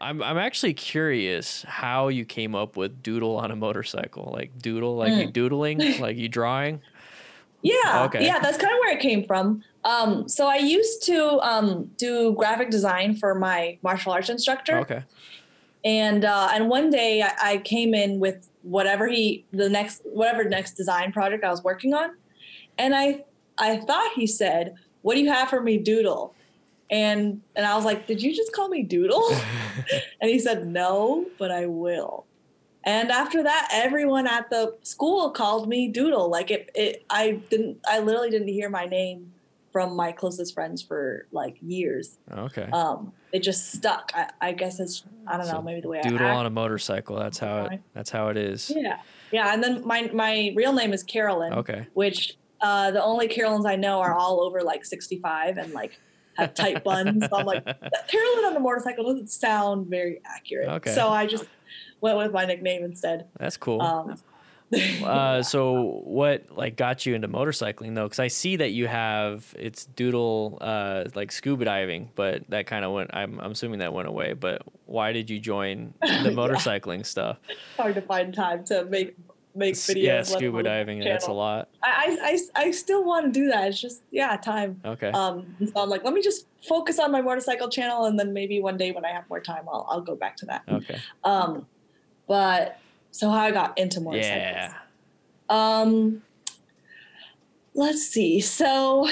I'm I'm actually curious how you came up with doodle on a motorcycle. Like doodle, like you doodling, like you drawing. Yeah, Okay. yeah, that's kind of where it came from. Um, so I used to um, do graphic design for my martial arts instructor, Okay. and uh, and one day I, I came in with whatever he the next whatever next design project I was working on, and I I thought he said, "What do you have for me, Doodle?" And and I was like, "Did you just call me Doodle?" and he said, "No, but I will." And after that, everyone at the school called me Doodle. Like it, it I didn't I literally didn't hear my name from my closest friends for like years. Okay. Um, it just stuck. I, I guess it's I don't know, maybe the way doodle I on a motorcycle. That's how it. That's how it is. Yeah. Yeah. And then my my real name is Carolyn, Okay. which uh, the only Carolyns I know are all over like 65 and like have tight buns. So I'm like, Carolyn on a motorcycle doesn't sound very accurate. Okay. So I just went with my nickname instead. That's cool. Um, uh, so what like got you into motorcycling though? Because I see that you have it's doodle uh, like scuba diving, but that kind of went. I'm, I'm assuming that went away. But why did you join the Yeah. motorcycling stuff? hard to find time to make make videos. yeah, scuba diving. That's a lot. I, I, I, I still want to do that. It's just yeah, time. Okay. Um, so I'm like, let me just focus on my motorcycle channel, and then maybe one day when I have more time, I'll I'll go back to that. okay. Um, but so how I got into motorcycles? Yeah. Um, let's see. So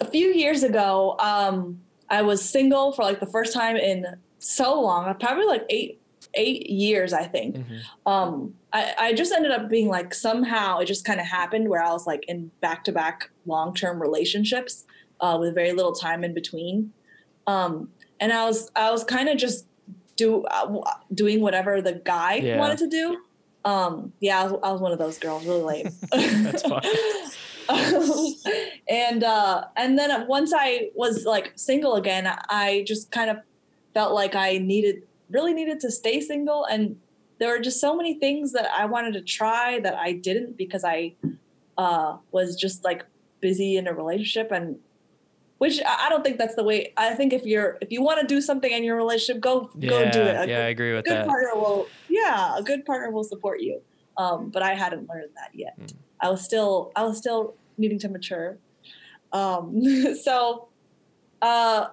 a few years ago, um, I was single for like the first time in so long, probably like eight eight years, I think. Mhm. Um, I, I just ended up being like somehow it just kind of happened where I was like in back to back long term relationships uh, with very little time in between. Um, and I was I was kind of just do uh, doing whatever the guy Yeah. wanted to do. Um, yeah, I was, I was one of those girls, really lame. That's fine. Um, and uh, and then once I was like single again, I just kind of felt like I needed really needed to stay single, and there were just so many things that I wanted to try that I didn't because I uh, was just like busy in a relationship and. Which I don't think that's the way. I think if you're if you want to do something in your relationship, go go do it. A yeah, I agree a with good that. partner will yeah a good partner will support you um, but i hadn't learned that yet Mm. i was still i was still needing to mature um, so uh,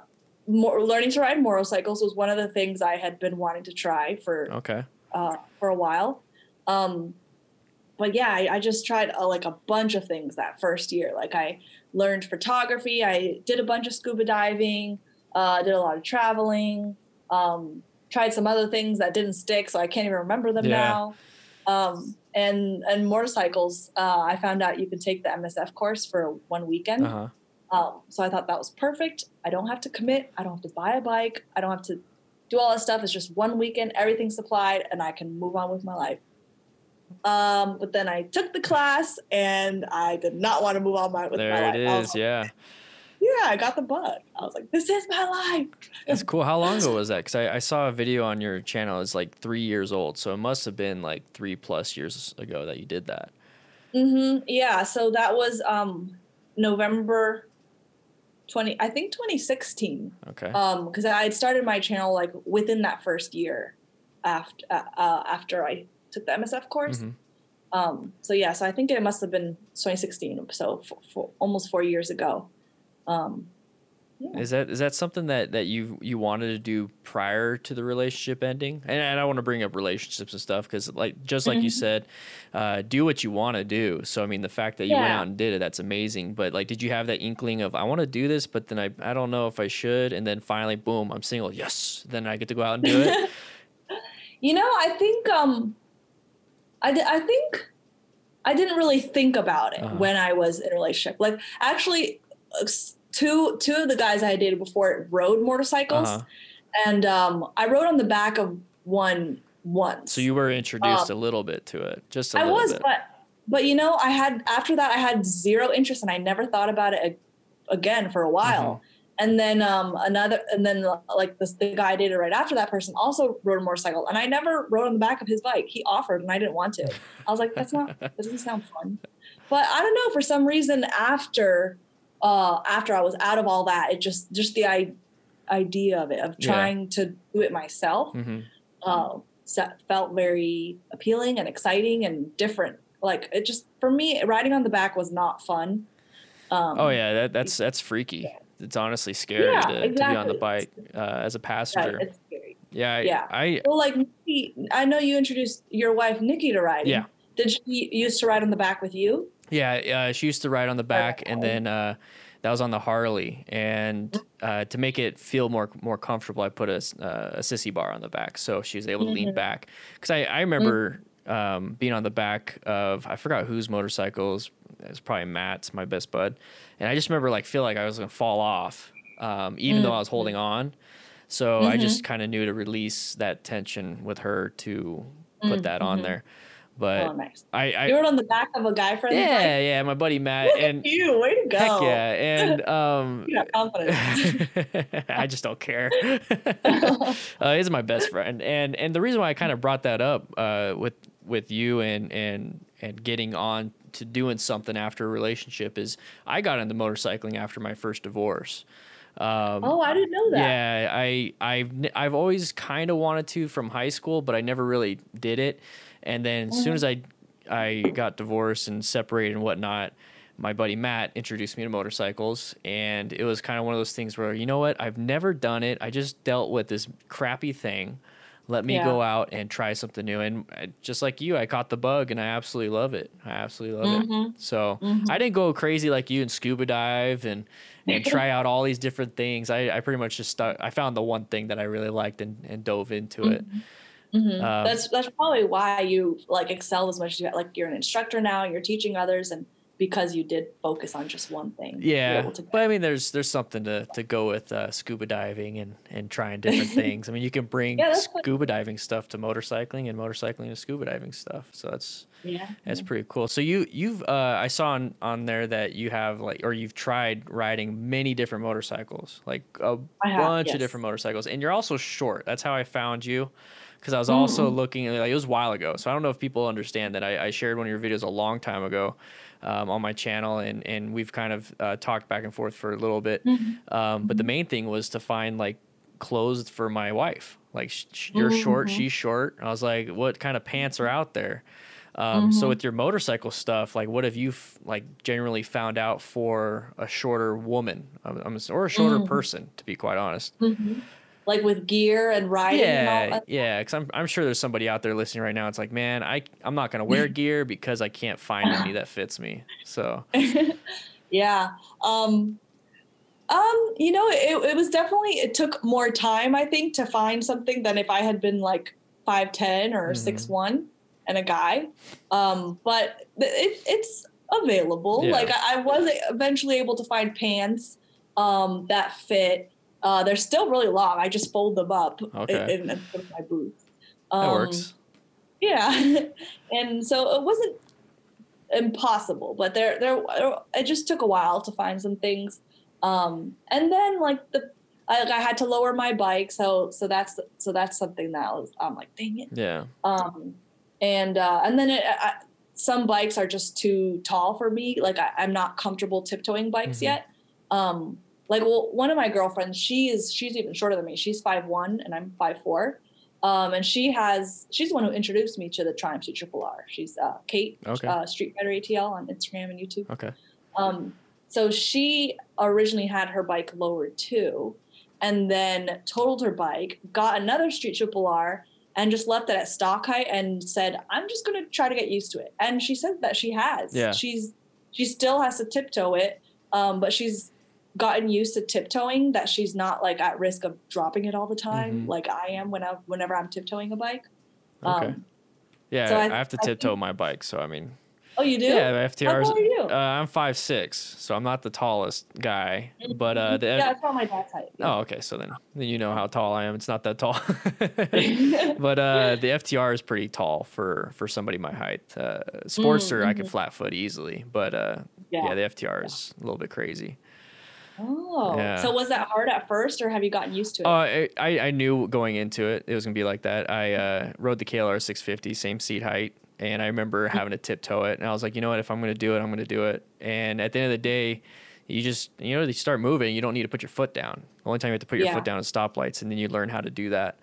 more, learning to ride motorcycles was one of the things i had been wanting to try for Okay. Uh, for a while um, but yeah I, I just tried uh, like a bunch of things that first year like i learned photography i did a bunch of scuba diving uh, did a lot of traveling um, tried some other things that didn't stick so i can't even remember them Yeah. now um, and and motorcycles uh, i found out you could take the msf course for one weekend Uh huh. um, so I thought that was perfect. I don't have to commit. I don't have to buy a bike. I don't have to do all that stuff. It's just one weekend, everything's supplied, and I can move on with my life. Um, but then I took the class, and I did not want to move on my, with my There life. it I was is. like, Yeah. yeah, I got the bug. I was like, this is my life. That's cool. How long ago was that? Because I, I saw a video on your channel. It's like three years old. So it must have been like three plus years ago that you did that. Mm-hmm. Yeah, so that was um, November 20, I think 2016. Okay. um because i had started my channel like within that first year after uh, uh, after i took the msf course Mhm. um so yeah so i think it must have been 2016 so for, for almost four years ago um yeah. Is that is that something that that you you wanted to do prior to the relationship ending? And I don't want to bring up relationships and stuff because like just like you Mhm. said, uh, do what you want to do. So I mean, the fact that you went out and did it, that's amazing. But like, did you have that inkling of I want to do this, but then I I don't know if I should, and then finally, boom, I'm single. Yes, then I get to go out and do it. you know i think um i, I think i didn't really think about it Uh-huh. when i was in a relationship like actually uh, two two of the guys i dated before rode motorcycles Uh-huh. and um i rode on the back of one once So you were introduced a little bit to it, just a I little was, bit. but but you know, I had after that I had zero interest, and I never thought about it ag- again for a while. Mm-hmm. And then um, another, and then uh, like this, the guy I dated right after that person also rode a motorcycle, and I never rode on the back of his bike. He offered, and I didn't want to. I was like, that's not, that doesn't sound fun. But I don't know, for some reason, after uh, after I was out of all that, it just just the I idea of it of Yeah. trying to do it myself hmm uh, felt very appealing and exciting and different. Like it just for me, riding on the back was not fun. Um, Oh yeah, that, that's that's freaky. It's honestly scary Yeah, to, to be on the bike uh, as a yeah, passenger. it's scary. Yeah, I, yeah. I Well, like Nikki, I know you introduced your wife Nikki to riding. Yeah. Did she used to ride on the back with you? Yeah, uh, she used to ride on the back, and then uh, that was on the Harley. And uh, to make it feel more more comfortable, I put a, uh, a sissy bar on the back, so she was able to lean Mhm. back. Because I, I remember um, being on the back of I forgot whose motorcycles. It was probably Matt's, my best bud, and I just remember like feel like I was gonna fall off, um, even though I was holding on. So I just kind of knew to release that tension with her to put that on there. But oh, nice. I, I you rode on the back of a guy friend. yeah, bike. yeah, my buddy Matt, and you way to go. heck yeah, and um, You got confidence. I just don't care. uh, he's my best friend, and and the reason why I kind of brought that up uh, with with you and and and getting on to doing something after a relationship is I got into motorcycling after my first divorce. Um, oh, I didn't know that. yeah, I I've I've always kind of wanted to from high school, but I never really did it. And then as soon as I I got divorced and separated and whatnot, my buddy Matt introduced me to motorcycles, and it was kind of one of those things where you know what, I've never done it. I just dealt with this crappy thing. Let me Yeah. go out and try something new. And I, just like you, I caught the bug, and I absolutely love it. I absolutely love it. Mhm. So Mhm. I didn't go crazy like you and scuba dive and and try out all these different things. I, I pretty much just stuck. I found the one thing that I really liked and, and dove into it. Mhm. Um, that's that's probably why you like excel as much as you like you're an instructor now and you're teaching others and because you did focus on just one thing Yeah, to- but I mean, there's there's something to, to go with uh, scuba diving and, and trying different things. I mean, you can bring Yeah, what- scuba diving stuff to motorcycling and motorcycling to scuba diving stuff. So that's yeah that's pretty cool. So you you've uh, I saw on, on there that you have like or you've tried riding many different motorcycles, like a have, bunch yes. of different motorcycles, and you're also short. That's how I found you. Because I was also Mm. looking, like it was a while ago, so I don't know if people understand that I, I shared one of your videos a long time ago um, on my channel, and and we've kind of uh, talked back and forth for a little bit. Mm-hmm. Um, but the main thing was to find like clothes for my wife. Like sh- you're short, Mhm. she's short. I was like, what kind of pants are out there? Um, So Mhm. with your motorcycle stuff, like what have you f- like generally found out for a shorter woman, um, um, or a shorter Mhm. person, to be quite honest? Mhm. Like with gear and riding and all Yeah, that. yeah. Because I'm I'm sure there's somebody out there listening right now. It's like, man, I I'm not gonna wear gear because I can't find any that fits me. So yeah um um you know it, it was definitely it took more time i think to find something than if i had been like 5'10 or Mhm. six one and a guy um but it, it's available Yeah. like I, I was eventually able to find pants um that fit uh they're still really long i just fold them up Okay. in, in, in my boots that Um, works. yeah and so it wasn't impossible but there there it just took a while to find some things um and then like the I, I had to lower my bike so so that's so that's something that was i'm like dang it Yeah. um and uh and then it, I, some bikes are just too tall for me like I, i'm not comfortable tiptoeing bikes Mhm. yet um like well one of my girlfriends she is she's even shorter than me she's five one and i'm five four um and she has she's the one who introduced me to the triumph triple r she's uh kate Okay. uh, street fighter atl on instagram and youtube Okay. um, so she originally had her bike lowered too, and then totaled her bike, got another Street Triple R, and just left it at stock height and said, "I'm just gonna try to get used to it." And she said that she has. Yeah. She's she still has to tiptoe it, um, but she's gotten used to tiptoeing that she's not like at risk of dropping it all the time Mhm. like I am when I whenever I'm tiptoeing a bike. Okay. Um, yeah, so I, I- have to I think- tiptoe my bike, so I mean, oh, you do? yeah, the How FTRs. tall are you? Uh, I'm five six, so I'm not the tallest guy, but uh, the yeah, it's not my dad's height. oh, okay, so then then you know how tall I am. It's not that tall, but uh, the FTR is pretty tall for for somebody my height. Uh, Sportster, I could mhm. flat foot easily, but uh, yeah. Yeah. the FTR is a little bit crazy. Oh, Yeah. so was that hard at first, or have you gotten used to it? Uh, I, I knew going into it it was gonna be like that. I uh, rode the KLR 650, same seat height, and I remember having to tiptoe it, and I was like, you know what, if I'm gonna do it, I'm gonna do it. And at the end of the day, you just you know you start moving. You don't need to put your foot down. The only time you have to put your Yeah. foot down is stoplights, and then you learn how to do that.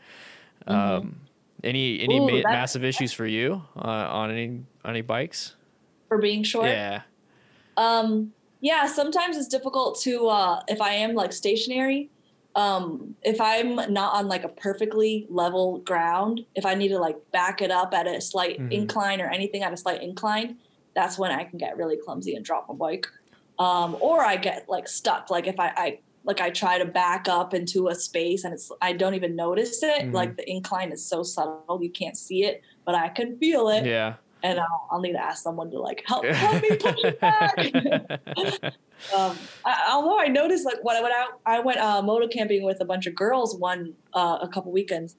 Mhm. Um, any any Ooh, ma- massive issues for you uh, on any on any bikes? For being short. Yeah. Um, yeah, sometimes it's difficult to uh, if I am like stationary. Um, if I'm not on like a perfectly level ground, if I need to like back it up at a slight Mhm. incline or anything at a slight incline, that's when I can get really clumsy and drop my bike. Um, or I get like stuck. Like if I, I like I try to back up into a space and it's I don't even notice it. Mhm. Like the incline is so subtle you can't see it, but I can feel it Yeah. And I'll, I'll need to ask someone to like help, help me push it back. um, I, although I noticed like when I went out, I went uh, moto camping with a bunch of girls one uh, a couple weekends,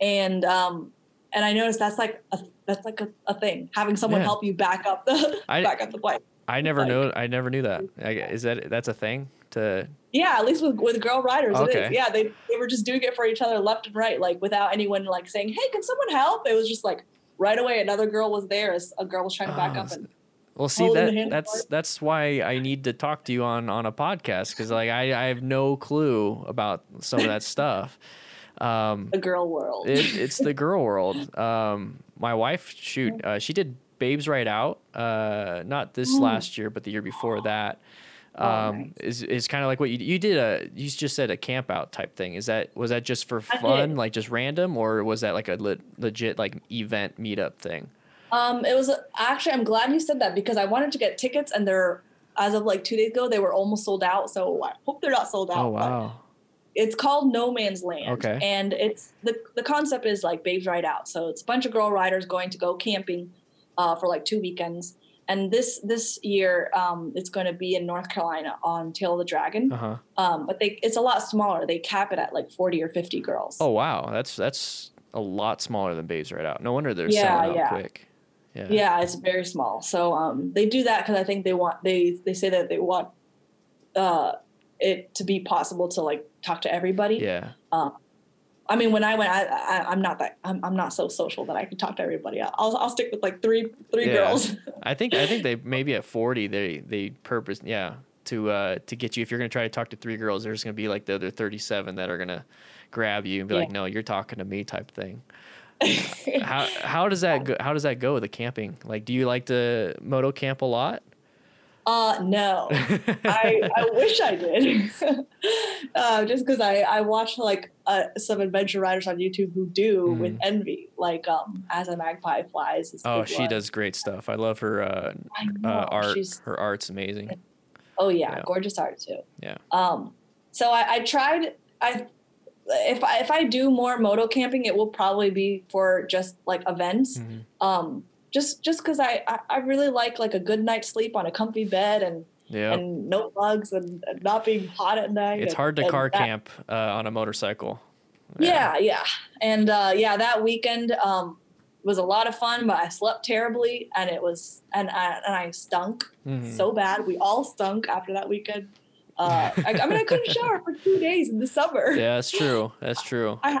and um, and I noticed that's like a, that's like a, a thing having someone Yeah. help you back up the I- back up the bike. I never Like- know. I never knew that. I, is that that's a thing? To Yeah, at least with with girl riders, Okay. is. Yeah, they they were just doing it for each other left and right, like without anyone like saying, "Hey, can someone help?" It was just like right away. Another girl was there as a girl was trying to back Oh, up and well, see that that's that's why I need to talk to you on on a podcast because like I I have no clue about some of that stuff. Um, the girl world. it, it's the girl world. Um, my wife, shoot, uh, she did Babes Ride Out. Uh, not this Mm. last year, but the year before that. Oh, Um, nice. is is kind of like what you you did a you just said a camp out type thing. Is that was that just for fun, like just random, or was that like a le- legit like event meetup thing? Um, it was actually. I'm glad you said that because I wanted to get tickets, and they're as of like two days ago, they were almost sold out. So I hope they're not sold out. Oh wow, It's called No Man's Land. Okay. And it's the the concept is like Babes Ride Out. So it's a bunch of girl riders going to go camping uh, for like two weekends. And this this year, um, it's going to be in North Carolina on Tail of the Dragon. uh huh. Um, but they it's a lot smaller. They cap it at like 40 or 50 girls. Oh wow, that's that's a lot smaller than Babes Ride Out. No wonder they're Yeah, selling out yeah. quick. Yeah. Yeah, it's very small. So um, they do that because I think they want they they say that they want uh, it to be possible to like talk to everybody. Yeah. I mean, when I went, I, I I'm not that I'm, I'm not so social that I can talk to everybody. I'll I'll stick with like three three Yeah. girls. I think I think they maybe at forty they they purpose yeah to uh to get you if you're gonna try to talk to three girls there's gonna be like the other thirty seven that are gonna grab you and be like no you're talking to me type thing. How how does that go? How does that go with the camping? Like, do you like to moto camp a lot? Uh, no, I I wish I did. uh, just because I I watch like uh, some adventure riders on YouTube who do with envy, like um as a magpie flies. Mm. oh, she one. does great stuff. I love her uh, uh, art. she's- Her art's amazing. Oh yeah, Yeah. gorgeous art too. Yeah. Um, so I, I tried. I if I if I do more moto camping, it will probably be for just like events. Mhm. Um, just just because I, I I really like like a good night's sleep on a comfy bed and Yeah, and no bugs and, and not being hot at night. it's and- hard to car that- camp uh, on a motorcycle. Yeah, yeah, and uh, yeah, that weekend um, was a lot of fun, but I slept terribly, and it was and I and I stunk Mhm. so bad. We all stunk after that weekend. Uh, I, I mean, I couldn't shower for two days in the summer. yeah, that's true. That's true. I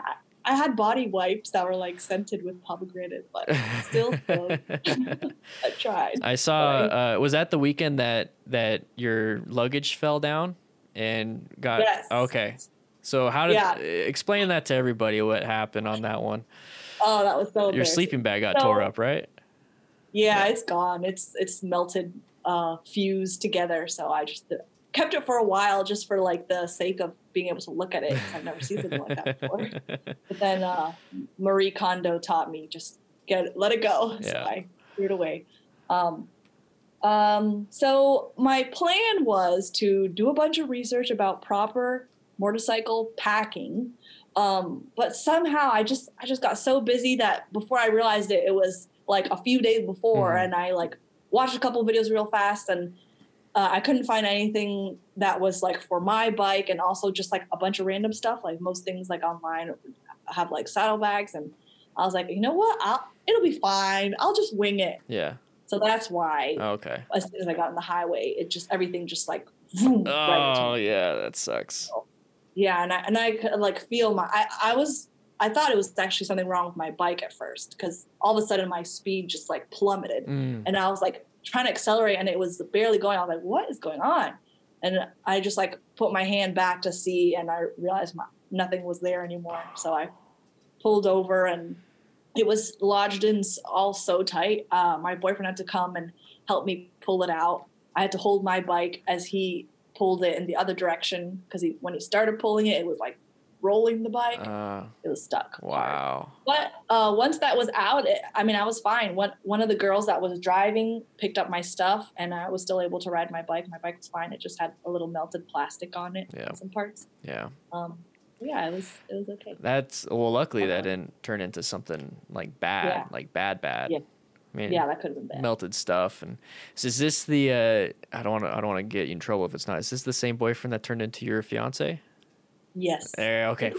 I had body wipes that were like scented with pomegranate, but still, still I tried. I saw. Uh, was that the weekend that that your luggage fell down and got? Yes. Okay. So how did Yeah. explain that to everybody? What happened on that one? Oh, that was so. Your sleeping bag got So- tore up, right? Yeah, it's gone. It's it's melted, uh, fused together. So I just uh, kept it for a while, just for like the sake of being able to look at it. 'cause I've never seen something like that before. But then uh, Marie Kondo taught me just get it, let it go. So I threw it away. Um, um, so my plan was to do a bunch of research about proper motorcycle packing. Um, but somehow I just I just got so busy that before I realized it, it was like a few days before, Mhm. and I like watched a couple videos real fast and. Uh, I couldn't find anything that was like for my bike, and also just like a bunch of random stuff. Like most things, like online, have like saddlebags, and I was like, you know what? I'll, it'll be fine. I'll just wing it. yeah. So that's why Okay. as soon as I got on the highway, it just everything just like vroom, Oh me. yeah, that sucks. yeah, and I and I could like feel my I, I was I thought it was actually something wrong with my bike at first because all of a sudden my speed just like plummeted, Mm. and I was like trying to accelerate and it was barely going. I was like, what is going on? and I just like put my hand back to see, and I realized my, nothing was there anymore. So I pulled over, and it was lodged in all so tight. Uh, my boyfriend had to come and help me pull it out. I had to hold my bike as he pulled it in the other direction because he, when he started pulling it, it was like rolling the bike. Uh, it was stuck. wow. But uh, once that was out, it, I mean, I was fine. One one of the girls that was driving picked up my stuff, and I was still able to ride my bike. My bike was fine. It just had a little melted plastic on it, Yeah. some parts. Yeah. Um, yeah, it was it was okay. That's well. Luckily, that didn't turn into something like bad, Yeah. like bad, bad. Yeah. I mean, Yeah, that could have been bad. melted stuff. And so is this the? Uh, I don't want to. I don't want to get you in trouble if it's not. Is this the same boyfriend that turned into your fiance? Yes. Eh, okay.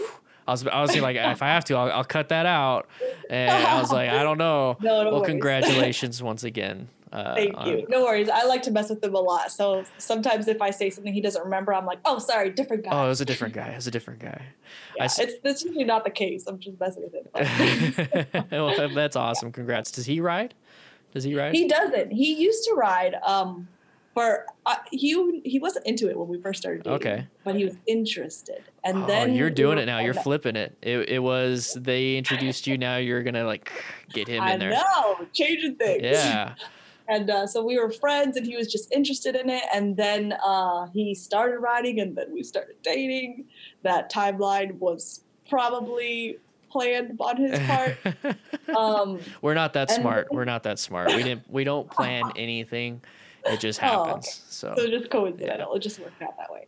I was. I was like, if I have to, I'll, I'll cut that out. And I was like, I don't know. No, no well, worries. congratulations once again. Uh, Thank on- you. No worries. I like to mess with him a lot. So sometimes if I say something he doesn't remember, I'm like, oh, sorry, different guy. Oh, it was a different guy. It was a different guy. yeah, s- it's, it's usually not the case. I'm just messing with him. well, that's awesome. Congrats. Does he ride? Does he ride? he doesn't. He used to ride. Um, for uh, he he wasn't into it when we first started dating. Okay. But he was interested, and oh, then you're doing it now. You're flipping it. It, it was they introduced you. Now you're gonna like get him I in there. know, changing things. Yeah. And uh, so we were friends, and he was just interested in it. And then uh, he started riding and then we started dating. That timeline was probably planned on his part. Um, We're not that smart. We're not that smart. We didn't. We don't plan anything. It just Oh, happens. okay. So so just coincidental. It just worked out that way.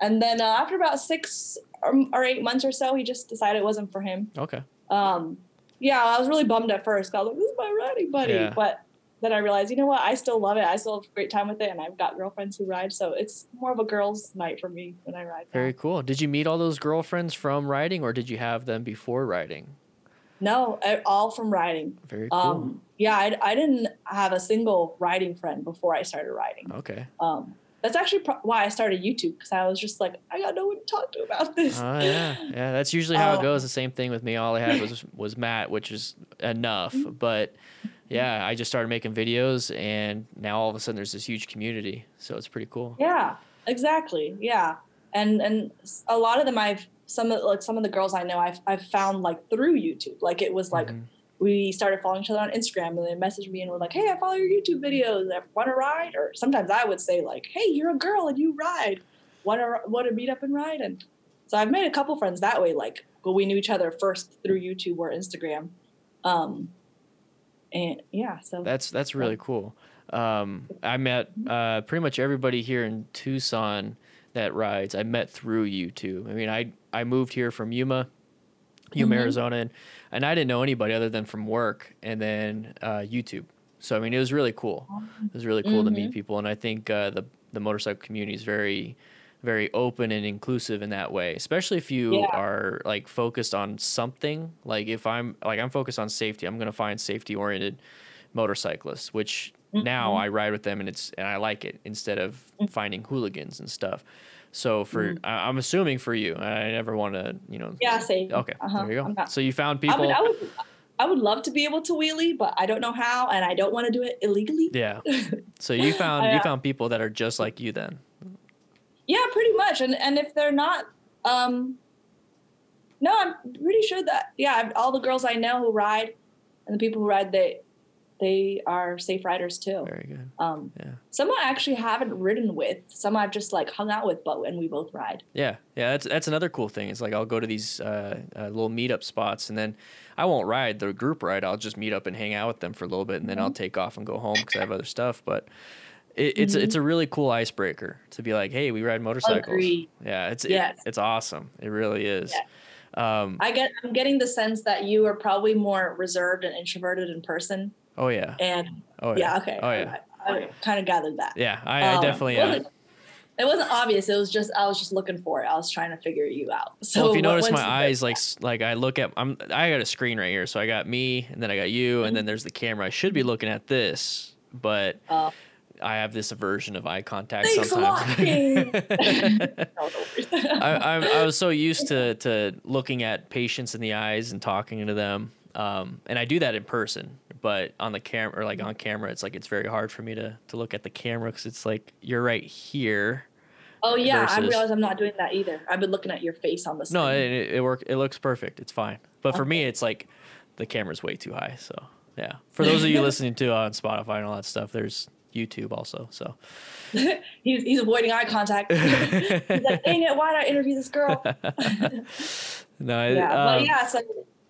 And then uh, after about six or, or eight months or so, he just decided it wasn't for him. okay. Um, yeah, I was really bummed at first. I was like, "This is my riding buddy," Yeah. but then I realized, you know what? I still love it. I still have a great time with it, and I've got girlfriends who ride, so it's more of a girls' night for me when I ride. now. Very cool. Did you meet all those girlfriends from riding, or did you have them before riding? No, all from riding. Very cool. Um, yeah, I, I didn't have a single riding friend before I started riding. okay. Um, that's actually pro- why I started YouTube because I was just like, I got no one to talk to about this. Oh yeah, yeah. That's usually how it Oh. goes. The same thing with me. All I had was was Matt, which is enough. Mm-hmm. But yeah, I just started making videos, and now all of a sudden there's this huge community. So it's pretty cool. Yeah, exactly. Yeah, and and a lot of them I've some of like some of the girls I know I've I've found like through YouTube. Like it was like Mhm. we started following each other on Instagram, and they messaged me and were like, "Hey, I follow your YouTube videos. I want to ride?" Or sometimes I would say like, "Hey, you're a girl and you ride. Want to want to meet up and ride?" And so I've made a couple friends that way. Like, well, we knew each other first through YouTube or Instagram. Um, and yeah, so That's that's really cool. Um, I met uh, pretty much everybody here in Tucson that rides. I met through YouTube. I mean, I I moved here from Yuma, Yuma, Mhm. Arizona, and, and I didn't know anybody other than from work and then uh, YouTube. So I mean, it was really cool. It was really cool to meet people, and I think uh, the the motorcycle community is very very open and inclusive in that way especially if you Yeah. are like focused on something like if i'm like i'm focused on safety i'm going to find safety oriented motorcyclists which now Mhm. i ride with them and it's and i like it instead of finding hooligans and stuff so for Mhm. I, i'm assuming for you i never want to you know yeah, same. okay Uh-huh. there you go not- so you found I people would, I would, I would love to be able to wheelie, but I don't know how, and I don't want to do it illegally. yeah so you found I, you uh, found people that are just like you then Yeah, pretty much. And and if they're not, um, no, I'm pretty sure that yeah, all the girls I know who ride, and the people who ride, they they are safe riders too. very good Um, Yeah. Some I actually haven't ridden with. Some I've just like hung out with, but and we both ride. Yeah, yeah, that's that's another cool thing. It's like I'll go to these uh, uh, little meetup spots, and then I won't ride the group ride. I'll just meet up and hang out with them for a little bit, and then I'll take off and go home because I have other stuff. But it, it's Mhm. it's a really cool icebreaker to be like, hey, we ride motorcycles. Agreed. Yeah, it's it- it's awesome. It really is. Yes. Um, I get I'm getting the sense that you are probably more reserved and introverted in person, oh yeah. and Oh yeah, yeah. okay, Oh yeah. I, I kind of gathered that. Yeah, I, I Um, definitely it am. wasn't, it wasn't obvious. It was just I was just looking for it. I was trying to figure you out. So well, if you notice my eyes, like like I look at I'm I got a screen right here, so I got me, and then I got you, and then there's the camera. I should be looking at this, but Uh, I have this aversion of eye contact Thanks sometimes. King. no, no worries. I, I'm, I was so used to to looking at patients in the eyes and talking to them, um, and I do that in person. But on the camera, or like on camera, it's like it's very hard for me to to look at the camera because it's like you're right here, Oh yeah, I realize I'm not doing that either. I've been looking at your face on the screen. No, it, it, it work. It looks perfect. It's fine. But for me, it's like the camera's way too high. So yeah. For those of you listening to on Spotify and all that stuff, there's YouTube also. So he's he's avoiding eye contact. he's like, dang it, why did I interview this girl? no, it, yeah, um, but yeah, so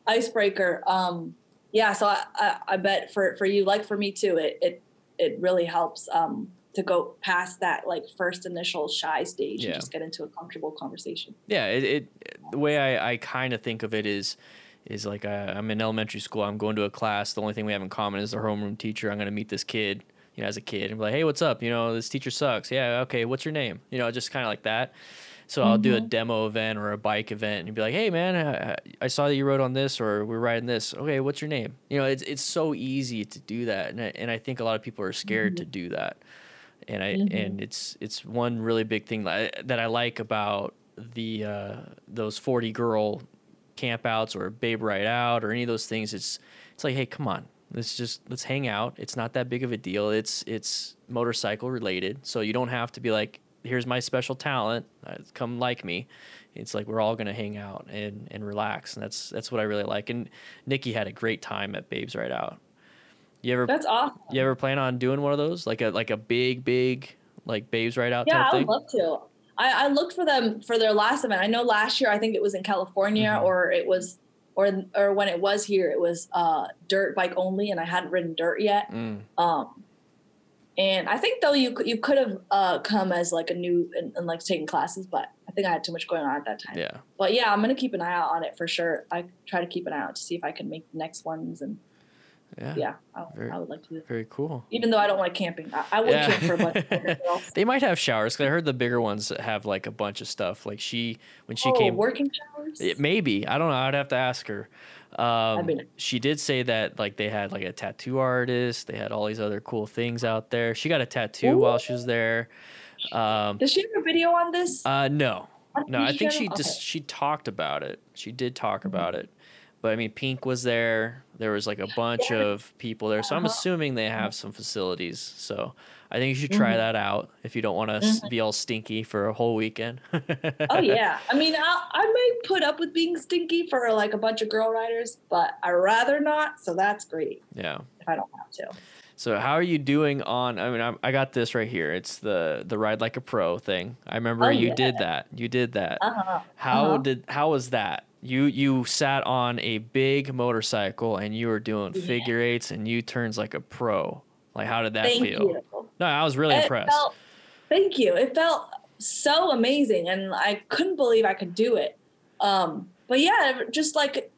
icebreaker. Um, yeah, so I, I, I bet for for you, like for me too, it it it really helps um to go past that like first initial shy stage Yeah. and just get into a comfortable conversation. yeah it, it the way i, I kind of think of it is is like uh, i'm in elementary school i'm going to a class the only thing we have in common is the homeroom teacher i'm going to meet this kid you know as a kid and be like hey what's up you know this teacher sucks yeah okay what's your name you know just kind of like that so i'll do a mm-hmm. demo event or a bike event and you'd be like hey man I, I saw that you wrote on this or we're riding this. Okay what's your name? You know it's, it's so easy to do that and I, and I think a lot of people are scared to mm-hmm. do that. And I and mm-hmm. it's it's one really big thing that I, that I like about the uh, those forty girl campouts or Babe Ride Out or any of those things. It's it's like, hey, come on, let's just let's hang out. It's not that big of a deal. It's it's motorcycle related, so you don't have to be like, here's my special talent, uh, come like me. It's like we're all gonna hang out and and relax, and that's that's what I really like. And Nikki had a great time at Babes Ride Out. You ever That's awesome. you ever plan on doing one of those, like a like a big, big, like Babes Ride Out Yeah, type I would love to. I, I looked for them for their last event. I know last year I think it was in California Mhm. or it was or or when it was here it was uh dirt bike only and I hadn't ridden dirt yet. Mm, Um and I think though you could you could have uh come as like a new and, and like taking classes, but I think I had too much going on at that time. yeah, But yeah, I'm gonna keep an eye out on it for sure. I try to keep an eye out to see if I can make the next ones and yeah, yeah, I, Very- I would like to do it. Very cool. Even though I don't like camping. I, I would Yeah. camp for a bunch of. They might have showers because I heard the bigger ones have like a bunch of stuff. Like she, when she oh, came, working showers? it, maybe I don't know. I'd have to ask her. Um, she did say that like they had like a tattoo artist. They had all these other cool things out there. She got a tattoo while she was there. Um, Does she have a video on this? Uh, no, no. I think she just Okay. she talked about it. She did talk Mhm. about it, but I mean, Pink was there. There was like a bunch Yeah. of people there, so I'm Uh-huh. assuming they have some facilities. So I think you should try Mhm. that out if you don't want to Mhm. be all stinky for a whole weekend. Oh yeah. I mean, I, I may put up with being stinky for like a bunch of girl riders, but I rather not. So that's great yeah. if I don't have to. So how are you doing on? I mean, I, I got this right here. It's the the ride like a pro thing. I remember Oh, you yeah. did that. You did that. Uh huh. How Uh-huh. did how was that? You you sat on a big motorcycle and you were doing Yeah. figure eights and U turns like a pro. Like how did that Thank feel? you. No, I was really It impressed. felt- thank you. It felt so amazing, and I couldn't believe I could do it. Um, but yeah, just like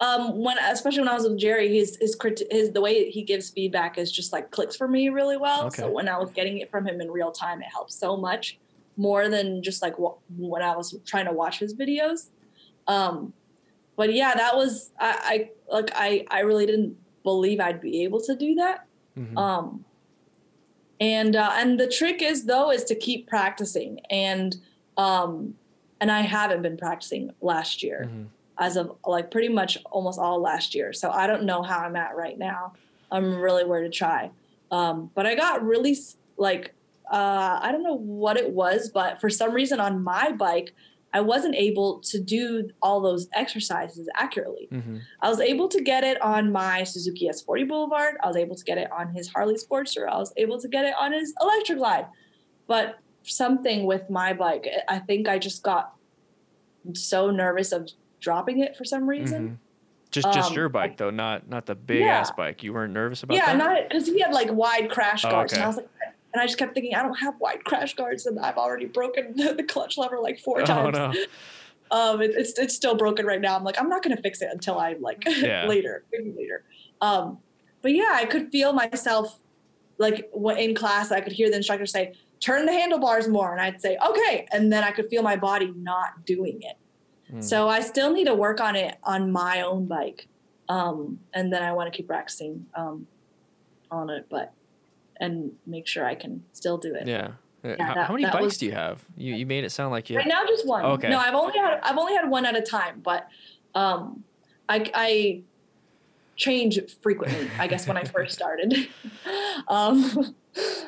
um, when, especially when I was with Jerry, his his his the way he gives feedback is just like clicks for me really well. Okay. So when I was getting it from him in real time, it helped so much more than just like when I was trying to watch his videos. Um, but yeah, that was I, I like I I really didn't believe I'd be able to do that. Mhm. Um, and uh, and the trick is though is to keep practicing and um, and I haven't been practicing last year Mhm. as of like pretty much almost all last year. So I don't know how I'm at right now. I'm really where to try. Um, but I got really like uh, I don't know what it was, but for some reason on my bike, I wasn't able to do all those exercises accurately. Mhm. I was able to get it on my Suzuki S40 Boulevard. I was able to get it on his Harley Sportster. I was able to get it on his Electric Glide. But something with my bike, I think I just got so nervous of dropping it for some reason. Mhm. Just just Um, your bike though, not not the big Yeah. ass bike. You weren't nervous about Yeah, that? Yeah, not because he had like wide crash Oh, guards, and. I was like, and I just kept thinking, I don't have wide crash guards, and I've already broken the clutch lever like four oh times. no. um it, it's it's still broken right now i'm like i'm not going to fix it until I'm like Yeah. later maybe later um but yeah i could feel myself like in class i could hear the instructor say turn the handlebars more and i'd say okay and then i could feel my body not doing it Mm. so i still need to work on it on my own bike um and then i want to keep practicing um on it but and make sure i can still do it yeah. Uh, Yeah, how, that- how many bikes was- do you have? You you made it sound like you. Right now, just one. Okay. No, I've only had I've only had one at a time, but um, I I change frequently. I guess when I first started, um,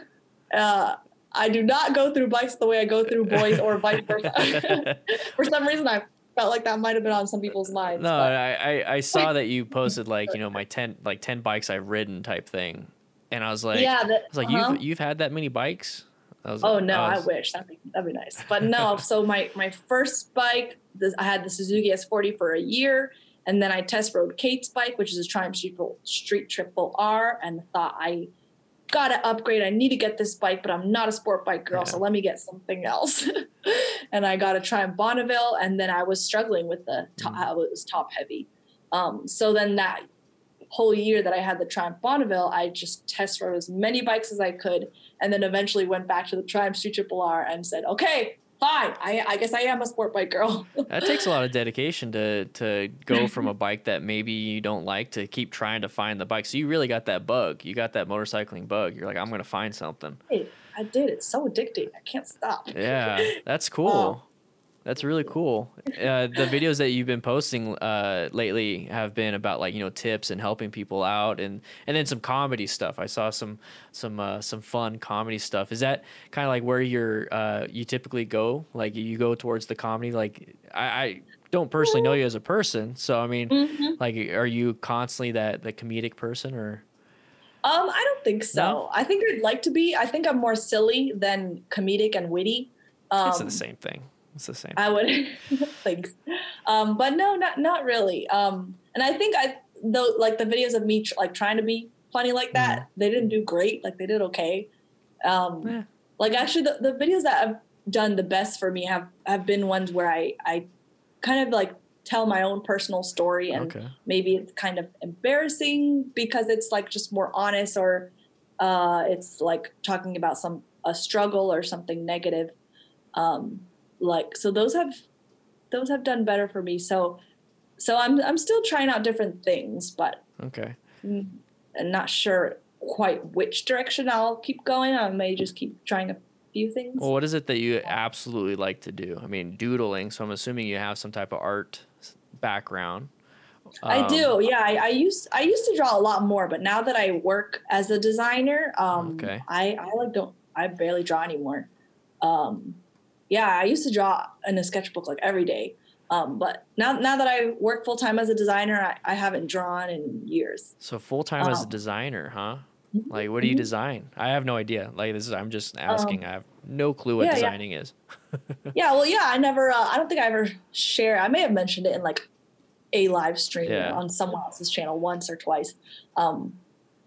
uh, I do not go through bikes the way I go through boys or vice versa. For some reason, I felt like that might have been on some people's minds. No, I, I I saw that you posted like you know my ten like ten bikes I've ridden type thing, and I was like, yeah. I was like, uh-huh. you've you've had that many bikes? I was Oh like- no, I was- wish that'd be that'd be nice. But no, so my my first bike, this, I had the Suzuki S40 for a year, and then I test rode Kate's bike, which is a Triumph Street, Street Triple R, and thought I gotta upgrade. I need to get this bike, but I'm not a sport bike girl, so let me get something else. and I got a Triumph Bonneville, and then I was struggling with the top, Mm. how it was top heavy. Um, so then that whole year that I had the Triumph Bonneville, I just test rode as many bikes as I could, and then eventually went back to the Triumph Street Triple R and said, "Okay, fine. I, I guess I am a sport bike girl." That takes a lot of dedication to to go from a bike that maybe you don't like to keep trying to find the bike. So you really got that bug. You got that motorcycling bug. You're like, I'm gonna find something. hey, I did. It's so addicting. I can't stop. Yeah, that's cool. That's really cool. Uh, the videos that you've been posting uh, lately have been about like you know tips and helping people out, and and then some comedy stuff. I saw some some uh, some fun comedy stuff. Is that kind of like where you're uh, you typically go? Like you go towards the comedy? Like I, I don't personally know you as a person, so I mean, Mhm. like, are you constantly that the comedic person or? Um, I don't think so. No? I think I'd like to be. I think I'm more silly than comedic and witty. Um, It's the same thing. It's the same. I would thanks. Um, but no, not not really. Um, and I think I though like the videos of me tr- like trying to be funny like that, they didn't do great. Like they did okay. Um, Yeah. Like actually, the, the videos that have done the best for me have have been ones where I I kind of like tell my own personal story and Okay. maybe it's kind of embarrassing because it's like just more honest or uh, it's like talking about some a struggle or something negative um, like so those have those have done better for me so so i'm i'm still trying out different things but Okay. mm, i'm not sure quite which direction i'll keep going i may just keep trying a few things Well, what is it that you absolutely like to do? I mean, doodling. So I'm assuming you have some type of art background. I Um, do, yeah. I, I used I used to draw a lot more, but now that I work as a designer, um, Okay. I I like don't I barely draw anymore. Um, yeah, I used to draw in a sketchbook like every day, um, but now now that I work full time as a designer, I, I haven't drawn in years. So full time as a Um, designer, huh? Mhm, Like, what do you mhm. design? I have no idea. Like, this is I'm just asking. I have no clue what Um, yeah, yeah. designing is. yeah, well, yeah, I never. Uh, I don't think I ever share. I may have mentioned it in like a live stream Yeah. on someone else's channel once or twice. Um,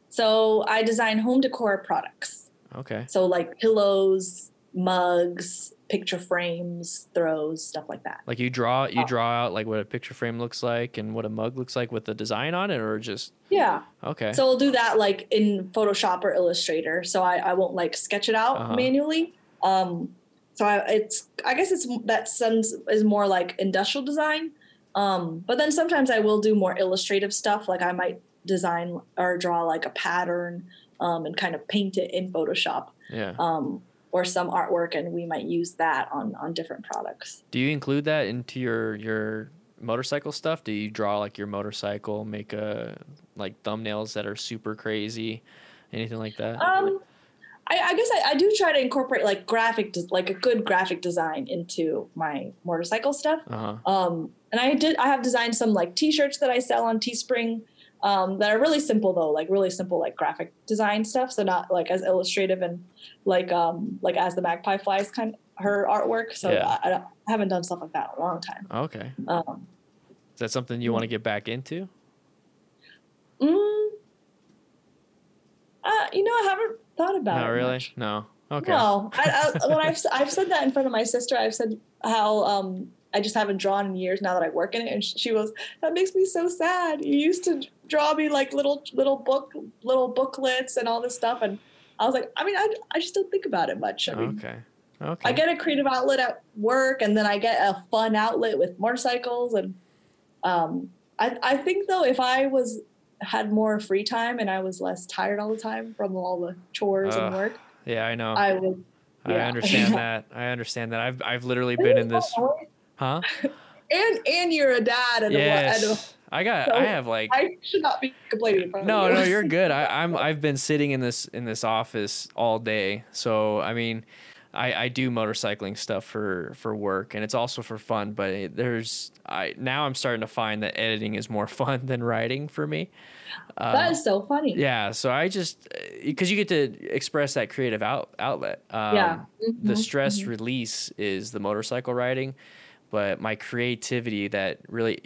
so I design home decor products. Okay. So like pillows, mugs, picture frames, throws, stuff like that. Like you draw, you Oh. draw out like what a picture frame looks like and what a mug looks like with the design on it, or just Yeah. okay. So I'll do that like in Photoshop or Illustrator. So I, I won't like sketch it out Uh-huh. manually. Um, so I, it's I guess it's that sense is more like industrial design. Um, but then sometimes I will do more illustrative stuff. Like I might design or draw like a pattern um, and kind of paint it in Photoshop yeah. um, or some artwork, and we might use that on on different products. Do you include that into your your motorcycle stuff? Do you draw like your motorcycle, make a like thumbnails that are super crazy, anything like that? Um, I, I guess I, I do try to incorporate like graphic, des- like a good graphic design into my motorcycle stuff. Uh huh. Um, and I did, I have designed some like T-shirts that I sell on Teespring um, that are really simple though, like really simple like graphic design stuff. So not like as illustrative and like um like as the magpie flies kind of her artwork. So Yeah. I, I, haven't done stuff like that in a long time. Okay. Um, Is that something you want to get back into? mm, uh, you know, I haven't thought about Not it. really. much. No. Okay. No, I, I, when I've I've said that in front of my sister, I've said how um I just haven't drawn in years now that I work in it, and she goes, "That makes me so sad. You used to draw me like little little book little booklets and all this stuff," and I was like, I mean, I, I just don't think about it much. I mean, Okay. Okay. I get a creative outlet at work, and then I get a fun outlet with motorcycles, and um, I I think though if I was had more free time and I was less tired all the time from all the chores and work, yeah, I know. I would. I understand that. I understand that. I've I've literally been in this. Huh? and and you're a dad and, a, and a, Yes. I got. So, I have like. I should not be complaining. no, you. no, you're good. I, I'm. I've been sitting in this in this office all day, so I mean, I, I do motorcycling stuff for for work, and it's also for fun. But it, there's I now I'm starting to find that editing is more fun than writing for me. that is so funny. Yeah, so I just because you get to express that creative out outlet. Um, Yeah. The Mhm, stress release is the motorcycle riding, but my creativity that really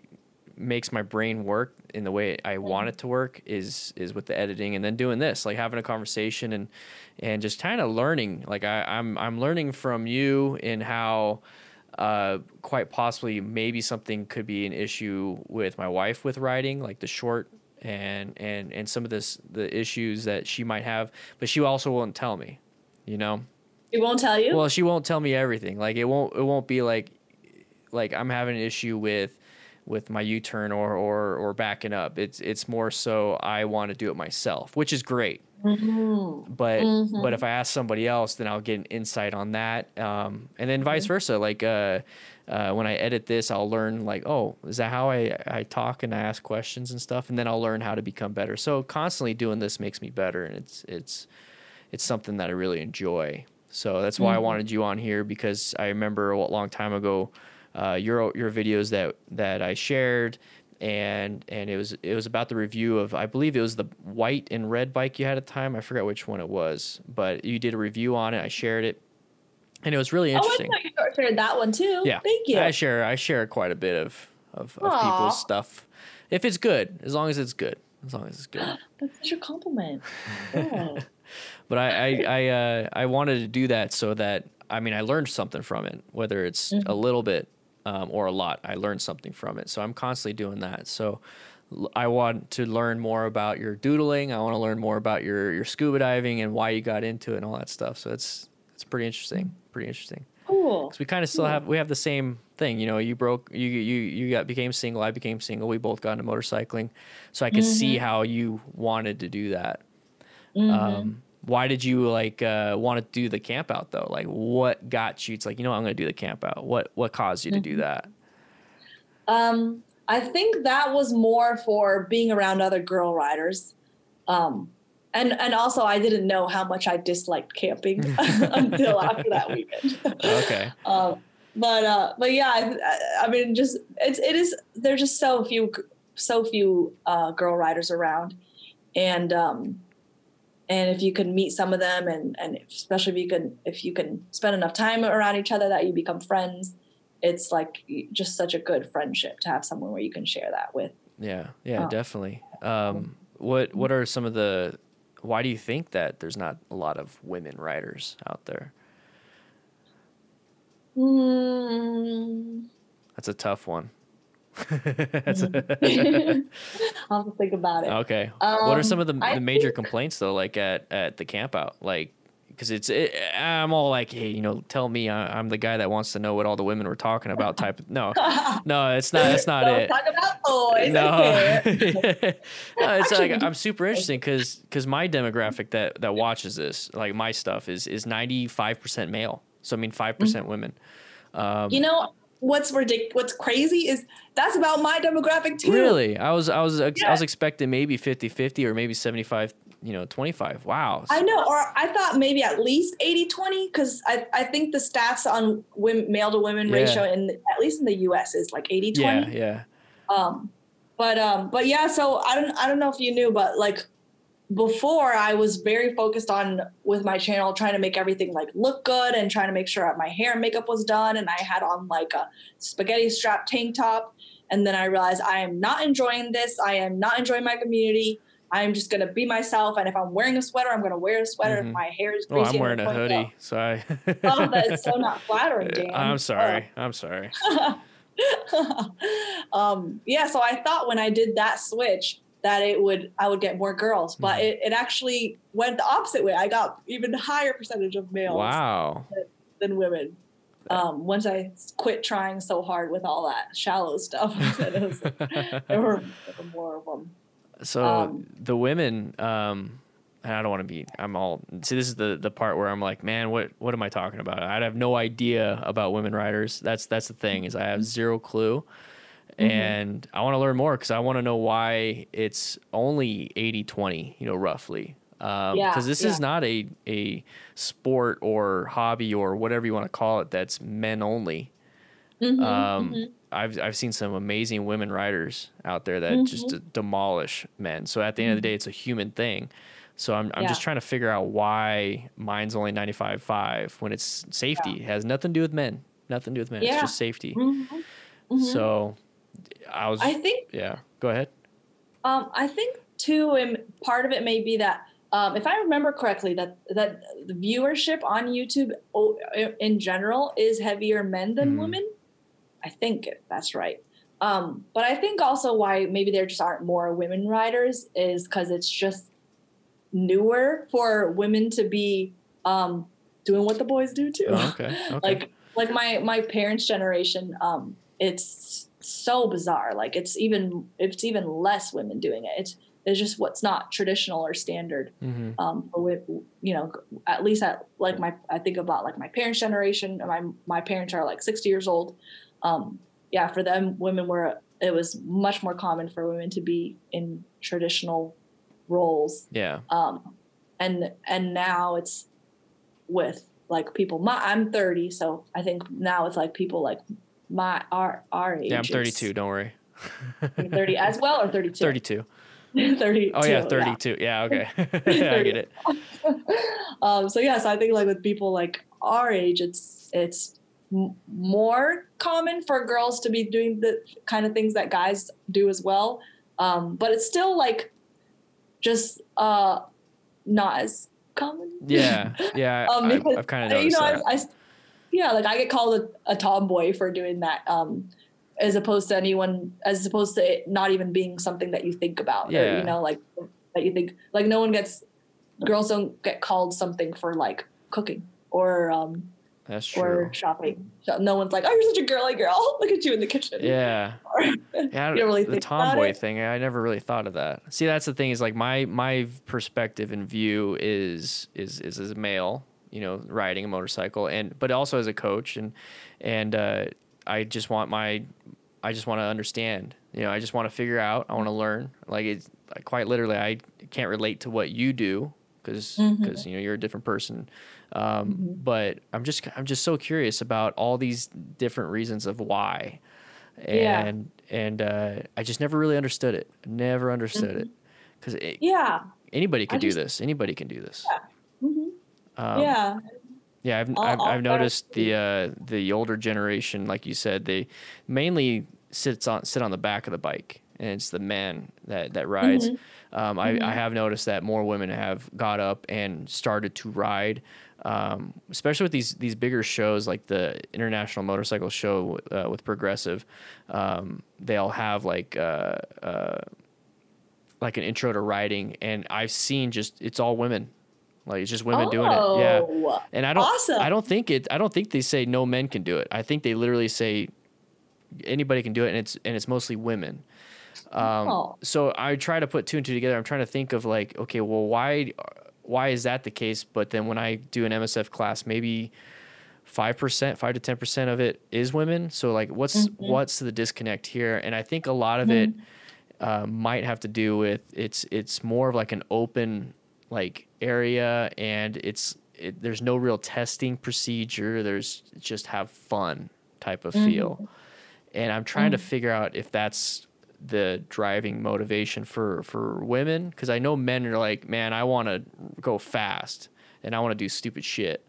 makes my brain work in the way I want it to work is is with the editing and then doing this, like having a conversation and and just kind of learning. Like I, I'm I'm learning from you in how uh, quite possibly maybe something could be an issue with my wife with riding, like the short and and and some of this the issues that she might have, but she also won't tell me, you know. It won't tell you. Well, she won't tell me everything. Like it won't it won't be like like I'm having an issue with with my U-turn or or or backing up. It's it's more so I want to do it myself, which is great. Mhm. But Mhm. but if I ask somebody else, then I'll get an insight on that. Um, and then vice versa. Like uh, uh, when I edit this, I'll learn like, oh, is that how I I talk and I ask questions and stuff, and then I'll learn how to become better. So constantly doing this makes me better, and it's it's it's something that I really enjoy. So that's why I Mhm. wanted you on here because I remember a long time ago uh, your your videos that that I shared and and it was it was about the review of I believe it was the white and red bike you had at the time. I forgot which one it was, but you did a review on it. I shared it, and it was really interesting. Oh, I thought you shared that one too. yeah, Thank you. I share I share quite a bit of of, of people's stuff if it's good, as long as it's good, as long as it's good. That's such a compliment. Oh. but I I I, uh, I wanted to do that so that I mean I learned something from it, whether it's a little bit um, or a lot. I learned something from it, so I'm constantly doing that. So I want to learn more about your doodling. I want to learn more about your your scuba diving and why you got into it and all that stuff. So it's it's pretty interesting. Pretty interesting. cool. 'Cause we kind of still have we have the same thing. You know, you broke you you you got became single. I became single. We both got into motorcycling, so I could see how you wanted to do that. Mm-hmm. Um, why did you like uh, want to do the camp out though? Like, what got you? It's like you know, what, I'm going to do the camp out. What what caused you to do that? Um, I think that was more for being around other girl riders. Um, and and also I didn't know how much I disliked camping until after that weekend. Okay. Um, but uh, but yeah, I, I- I mean, just it's it is. There's just so few so few uh, girl riders around, and um, and if you can meet some of them, and and especially if you can if you can spend enough time around each other, that you become friends. It's like just such a good friendship to have someone where you can share that with. Yeah, yeah, Oh. definitely. Um, what what are some of the? Why do you think that there's not a lot of women riders out there? Hmm. That's a tough one. That's I'll have to think about it. okay. what are some of the, Um, the major think- complaints though? Like at at the camp out, like because it's it, I'm all like, hey, you know, tell me I, I'm the guy that wants to know what all the women were talking about. Type of, no, no, it's not. That's not it. talk about toys. no, no, it's like I'm super interesting because because my demographic that that watches this, like my stuff, is is 95 percent male. So I mean, five percent women. Um, You know what's ridiculous? What's crazy is that's about my demographic too. really, I was I was ex- I was expecting maybe 50-50 or maybe 75, you know, 25. Wow. I know, or I thought maybe at least 80 20 because I, I think the stats on women, male to women Yeah. ratio in at least in the US is like 80 yeah, 20. yeah. Um, but um, but yeah, so I don't I don't know if you knew, but like before I was very focused on with my channel trying to make everything like look good and trying to make sure my hair and makeup was done and I had on like a spaghetti strap tank top and then I realized I am not enjoying this. I am not enjoying my community. I am just gonna be myself, and if I'm wearing a sweater, I'm gonna wear a sweater. Mhm. If my hair is Oh, greasy, I'm wearing a hoodie, so I Oh, that's so not flattering, Dan. I'm sorry. I'm sorry. um, yeah, so I thought when I did that switch that it would I would get more girls, but Mhm. it, it actually went the opposite way. I got even higher percentage of males Wow. than women. Um, once I quit trying so hard with all that shallow stuff, was- there, were, more of them. So Um, the women, um, and I don't want to be. I'm all. See, this is the the part where I'm like, man, what what am I talking about? I have no idea about women riders. That's that's the thing is I have zero clue. And I want to learn more because I want to know why it's only 80 20, you know, roughly. Because Yeah, this yeah. is not a, a sport or hobby or whatever you want to call it that's men only. Mm-hmm, Um, mhm. I've I've seen some amazing women riders out there that just Mm-hmm. d- demolish men. So at the end of the day, it's a human thing. So I'm I'm just trying to figure out why mine's only 95.5 when it's safety. It has nothing to do with men. Nothing to do with men. Yeah. It's just safety. Mhm, mhm. So I was I think yeah. Go ahead. Um, I think too, and part of it may be that um, if I remember correctly, that that the viewership on YouTube in general is heavier men than Mhm. women. I think that's right. Um, but I think also why maybe there just aren't more women riders is because it's just newer for women to be um, doing what the boys do too. Oh, okay. Okay. like like my my parents generation um it's so bizarre. Like it's even it's even less women doing it. It's it's just what's not traditional or standard. Hmm um for wi- you know at least at like my i think about like my parents generation my my parents are like 60 years old. Um yeah for them women were it was much more common for women to be in traditional roles. Yeah. um and and now it's with like people my i'm 30 so i think now it's like people like my our our age Yeah. I'm 32. Don't worry. 30 as well or 32 32. 32 Oh yeah, 32. Yeah. okay. I get it. um so yeah so i think like with people like our age it's it's m- more common for girls to be doing the kind of things that guys do as well um but it's still like just uh not as common Yeah. Yeah. Um, I, because I've kind of you know, that. I, I, yeah, like I get called a, a tomboy for doing that, um, as opposed to anyone, as opposed to it not even being something that you think about, or, Yeah. you know, like that you think, like no one gets, girls don't get called something for like cooking or um That's true. or shopping. So no one's like, oh, you're such a girly girl. Look at you in the kitchen. Yeah. Or- Yeah, You don't don't- really the tomboy thing. I never really thought of that. See, that's the thing is like my my perspective and view is is is as a male, you know, riding a motorcycle, and but also as a coach, and and uh, I just want my, I just want to understand. You know, I just want to figure out. I want to learn. Like it's like, quite literally, I can't relate to what you do because Mhm. you know you're a different person. Um, Mhm. But I'm just I'm just so curious about all these different reasons of why Yeah. and and uh, I just never really understood it. Never understood it because Yeah. anybody could do this. Anybody can do this. hmm Um, yeah. yeah. I've All- I've, all I've noticed the uh, the older generation, like you said, they mainly sits on sit on the back of the bike, and it's the man that that rides. Mhm. Um, I, I Mhm. have noticed that more women have got up and started to ride, um, especially with these these bigger shows like the International Motorcycle Show uh, with Progressive. Um, they all have like uh, uh, like an intro to riding, and I've seen just it's all women, like it's just women doing it. Yeah, Oh, and I don't Awesome. I don't think it. I don't think they say no men can do it. I think they literally say anybody can do it, and it's and it's mostly women. Um, Oh. So I try to put two and two together. I'm trying to think of like, okay, well, why why is that the case? But then when I do an MSF class, maybe five percent, five to ten percent of it is women. So like, what's Mhm. what's the disconnect here? And I think a lot of it uh, might have to do with it's it's more of like an open like area, and it's it, there's no real testing procedure. There's just have fun type of mm-hmm. feel, and I'm trying to mm. figure out if that's the driving motivation for for women because I know men are like, man, I want to go fast and I want to do stupid shit,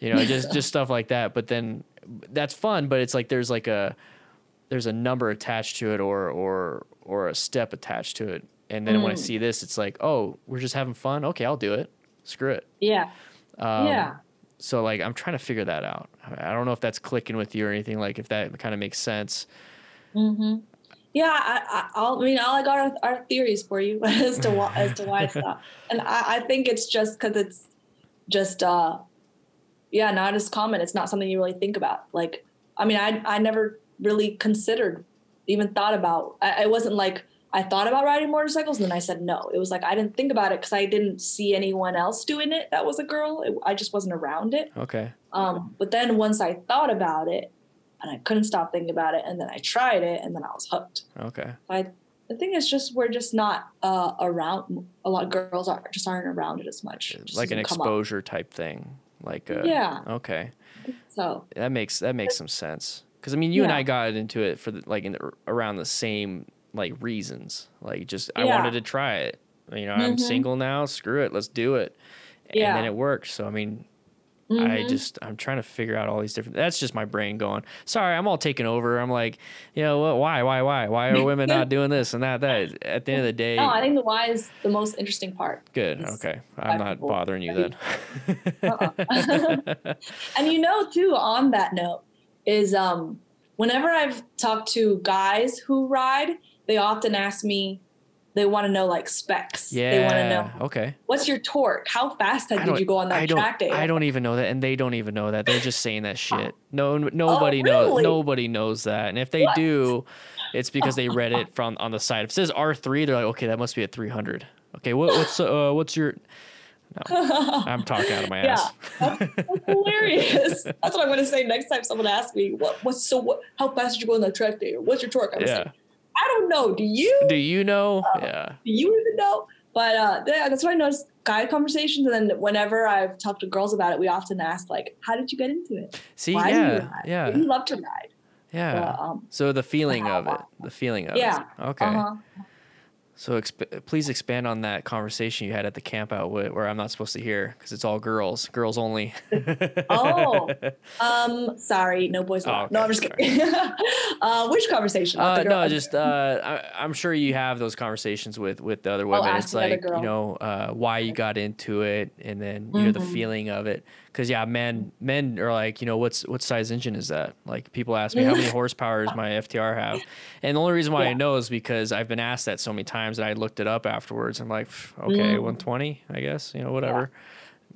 you know, just just stuff like that. But then that's fun, but it's like there's like a there's a number attached to it or or or a step attached to it. And then when I Mm. see this, it's like, oh, we're just having fun. Okay, I'll do it. Screw it. Yeah. Um, yeah. So like, I'm trying to figure that out. I don't know if that's clicking with you or anything. Like, if that kind of makes sense. Mm-hmm. Yeah, I, I, I'll, I mean, all I got our, our theories for you as to why, as to why it's not, and I, I think it's just because it's just, uh, yeah, not as common. It's not something you really think about. Like, I mean, I, I never really considered, even thought about. I, it wasn't like I thought about riding motorcycles and then I said no. It was like I didn't think about it because I didn't see anyone else doing it that was a girl. It, I just wasn't around it. Okay. Um, but then once I thought about it, and I couldn't stop thinking about it. And then I tried it, and then I was hooked. Okay. I the thing is just we're just not uh, around. A lot of girls are just aren't around it as much. It like an exposure type thing. Like a, yeah. Okay. So that makes that makes some sense. Because I mean, you Yeah. and I got into it for the, like in the, around the same like reasons. Like just I wanted to try it. You know, I'm Mhm. single now. Screw it, let's do it. And Yeah. then it worked. So I mean, I Mhm. just I'm trying to figure out all these different. That's just my brain going. Sorry, I'm all taken over. I'm like, you know what? Why, why, why, why are women not doing this and that? That at the end of the day, no, I think the why is the most interesting part. good. Okay, I'm not people bothering you then. Uh-uh. And you know, too, on that note, is um, whenever I've talked to guys who ride, they often ask me, they want to know like specs. yeah. They want to know Okay. what's your torque? How fast did you go on that I track day? I don't even know that, and they don't even know that. They're just saying that shit. No, nobody knows. Oh, really? Nobody knows that, and if they What? do, it's because they read it from on the side. If it says R three, they're like, okay, that must be a three hundred. Okay, what, what's uh, what's your? I'm talking out of my Yeah. ass. That's hilarious. That's what I'm going to say next time someone asks me, "What? What's so? What? How fast did you go on that track day? Or what's your torque?" I'm yeah. like, I don't know. Do you? Do you know? Uh, yeah. Do you even know? But uh, yeah, that's what I noticed. guy conversations, and then whenever I've talked to girls about it, we often ask like, "How did you get into it? See, Why do you yeah, ride? yeah, You love to ride." yeah. But, um, So the feeling of it, the feeling of Yeah. it. Yeah. Okay. uh-huh. So exp- please expand on that conversation you had at the camp out wh- where I'm not supposed to hear because it's all girls, girls only. Oh. Um, sorry, no boys Oh, allowed. no, I'm just kidding. uh, which conversation? Uh, no, just uh, I, I'm sure you have those conversations with with the other women. ask it's like you know uh, why you got into it, and then you know the Mhm. feeling of it. Because yeah, men men are like you know what's what size engine is that? Like people ask me how many horsepower does my FTR have, and the only reason why I know is because I've been asked that so many times, and I looked it up afterwards. I'm like, okay, Mm. 120, I guess you know whatever.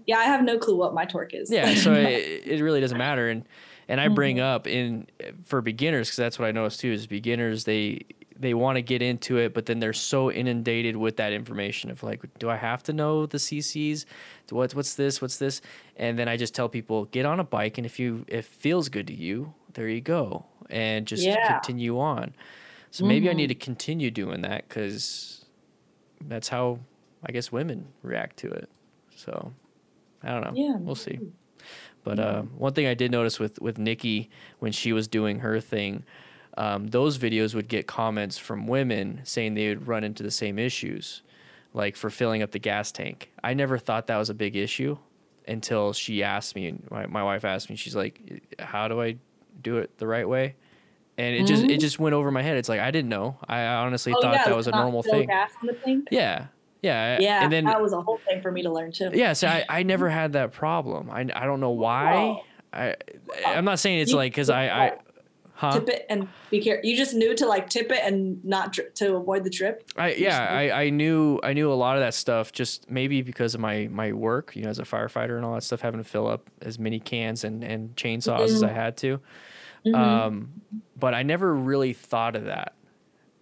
yeah, I have no clue what my torque is. Yeah, so it, it really doesn't matter, and and I bring Mm-hmm. up in for beginners because that's what I noticed too is beginners they they want to get into it, but then they're so inundated with that information of like, do I have to know the CCs? What what's this? What's this? And then I just tell people get on a bike, and if you if it feels good to you, there you go, and just Yeah. continue on. So maybe I Mhm. need to continue doing that because that's how I guess women react to it. So I don't know. Yeah, we'll see. But uh, one thing I did notice with with Nikki when she was doing her thing, um, those videos would get comments from women saying they would run into the same issues, like for filling up the gas tank. I never thought that was a big issue until she asked me. My, my wife asked me. She's like, "How do I do it the right way?" And it just it just went over my head. It's like I didn't know. I honestly Oh, thought yeah, that was a normal thing. Gas on the tank. Yeah, yeah, Yeah, And then that was a whole thing for me to learn too. yeah, so I, I never had that problem. I, I don't know why. I I'm not saying it's You- like because I I huh Tip it and be careful. You just knew to like tip it and not dri- to avoid the drip. I yeah I, I knew I knew a lot of that stuff just maybe because of my my work you know as a firefighter and all that stuff having to fill up as many cans and and chainsaws as I Mhm. had to. Mhm. Um, but I never really thought of that.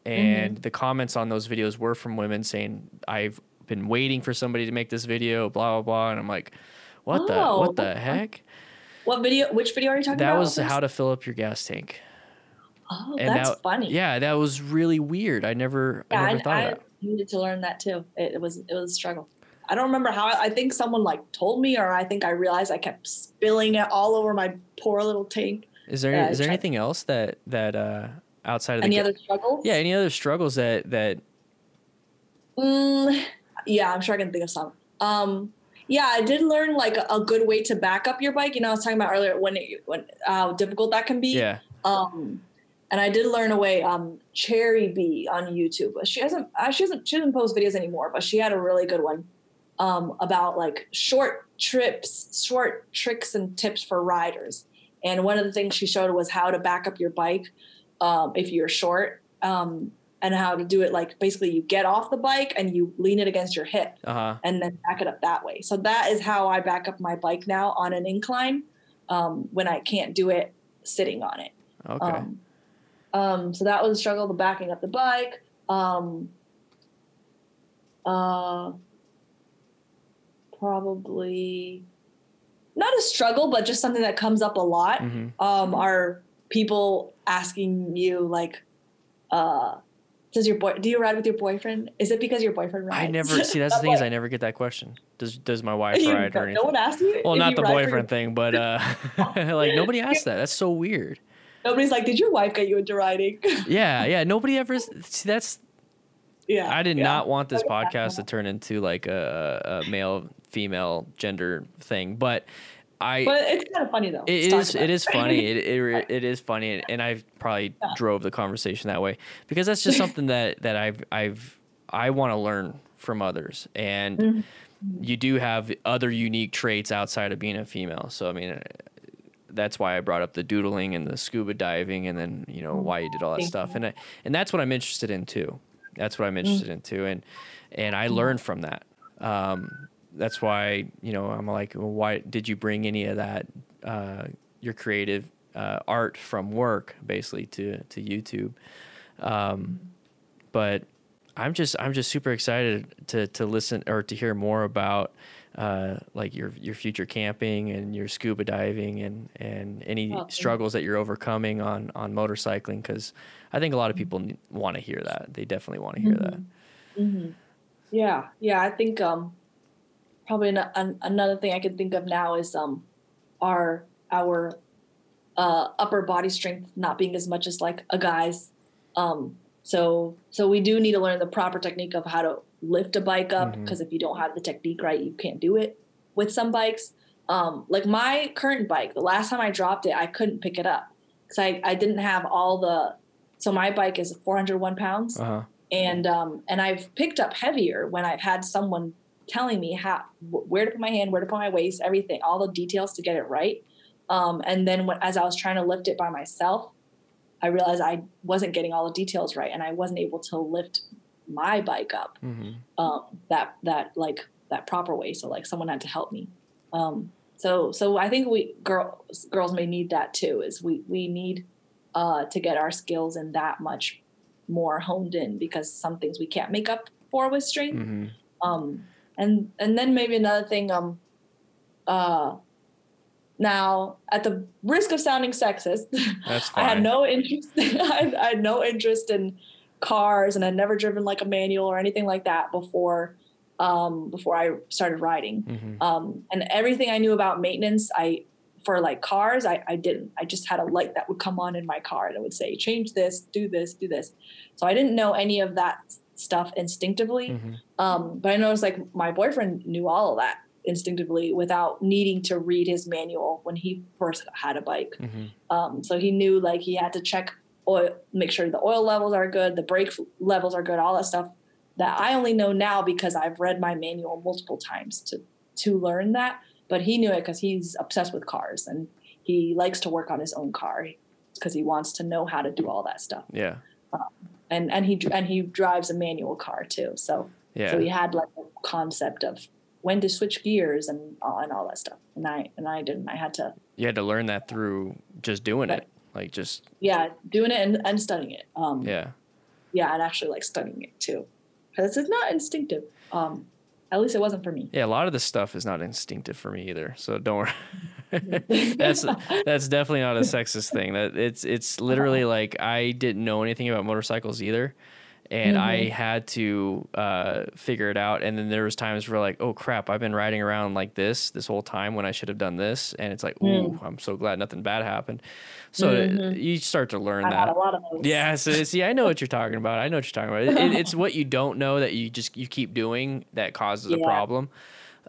And Mm-hmm. the comments on those videos were from women saying I've been waiting for somebody to make this video blah blah blah and I'm like what the Oh, what the heck? what video? Which video are you talking That about? That was how to fill up your gas tank. Oh, and that's that- funny. Yeah, that was really weird. I never, Yeah, I never I, thought I of that. needed to learn that too. It, it was it was a struggle. I don't remember how. I think someone like told me, or I think I realized I kept spilling it all over my poor little tank. Is there yeah, is there try- anything else that that uh outside of the Any other struggles? yeah any other struggles that that Mm, yeah, I'm sure I can think of some. Um, yeah, I did learn like a, a good way to back up your bike. You know, I was talking about earlier when it, when how difficult that can be. yeah Um, and I did learn a way. Um, Cherry B on YouTube. She hasn't. Uh, she hasn't. She doesn't post videos anymore, but she had a really good one um, about like short trips, short tricks and tips for riders. And one of the things she showed was how to back up your bike um, if you're short, um, and how to do it. Like basically, you get off the bike and you lean it against your hip, uh huh and then back it up that way. So that is how I back up my bike now on an incline um, when I can't do it sitting on it. okay Um, um, so that was a struggle, the backing up the bike. Um, uh, probably not a struggle, but just something that comes up a lot. hmm Um, are people asking you like, uh, does your boy do you ride with your boyfriend? Is it because your boyfriend rides? I never see. That's the thing is, I never get that question. Does does my wife You- ride or anything? no one asked you. well, not you the boyfriend thing, but uh, like nobody asked that. That's so weird. Nobody's like, did your wife get you into riding? Yeah, yeah. Nobody ever. See, that's yeah. I did yeah. not want this podcast to turn into like a, a male female gender thing, but I But it's kind of funny though. it is it is funny it, it it is funny and I probably Yeah. drove the conversation that way because that's just something that that I've I've I want to learn from others and Mhm. you do have other unique traits outside of being a female so I mean that's why I brought up the doodling and the scuba diving and then you know why you did all that Thank stuff you. and I, and that's what I'm interested in too that's what I'm interested in too and and I learned from that um, that's why you know I'm like, well, why did you bring any of that uh, your creative uh, art from work basically to to YouTube? Um, but I'm just I'm just super excited to to listen or to hear more about uh, like your your future camping and your scuba diving and and any Oh, struggles that you're overcoming on on motorcycling because I think a lot of people want to hear that. They definitely want to hear that. hmm Yeah, yeah. I think um, probably an, an, another thing I can think of now is um, our our uh, upper body strength not being as much as like a guy's. Um, so so we do need to learn the proper technique of how to lift a bike up because if you don't have the technique right, you can't do it with some bikes. Um, like my current bike, the last time I dropped it, I couldn't pick it up because I, I didn't have all the. So my bike is 401 pounds Uh huh. and um, and I've picked up heavier when I've had someone telling me how where to put my hand, where to put my waist, everything, all the details to get it right. Um, and then when, as I was trying to lift it by myself, I realized I wasn't getting all the details right, and I wasn't able to lift my bike up hmm um, that that like that proper way. So like someone had to help me. Um, so so I think we girls girls may need that too. Is we we need uh, to get our skills in that much more honed in because some things we can't make up for with strength. hmm Um, and and then maybe another thing. Um, uh, now at the risk of sounding sexist, I had no interest. I, had, I had no interest in cars, and I'd never driven like a manual or anything like that before. Um, before I started riding, hmm um, and everything I knew about maintenance, I for like cars, I, I didn't. I just had a light that would come on in my car, and it would say, "Change this, do this, do this." So I didn't know any of that stuff instinctively. hmm Um, but I noticed like my boyfriend knew all of that instinctively without needing to read his manual when he first had a bike. hmm Um, so he knew like he had to check oil, make sure the oil levels are good, the brake levels are good, all that stuff that I only know now because I've read my manual multiple times to to learn that. But he knew it because he's obsessed with cars and he likes to work on his own car because he wants to know how to do all that stuff. Yeah. And and he and he drives a manual car too. So Yeah. so he had like a concept of when to switch gears and uh, and all that stuff. And I and I didn't. I had to you had to learn that through just doing Right. it like just yeah doing it and, and studying it. Um, yeah yeah, and actually like studying it too, because it's not instinctive. Um, at least it wasn't for me. yeah a lot of this stuff is not instinctive for me either so don't worry. That's that's definitely not a sexist thing. That it's it's literally like i didn't know anything about motorcycles either and i Mhm. had to uh, figure it out and then there was times where like oh crap i've been riding around like this this whole time when i should have done this and it's like ooh i'm so glad nothing bad happened so Mhm. you start to learn I've that had a lot of those. Yeah, so see, I know what you're talking about. I know what you're talking about. It, it's what you don't know that you just you keep doing that causes a problem.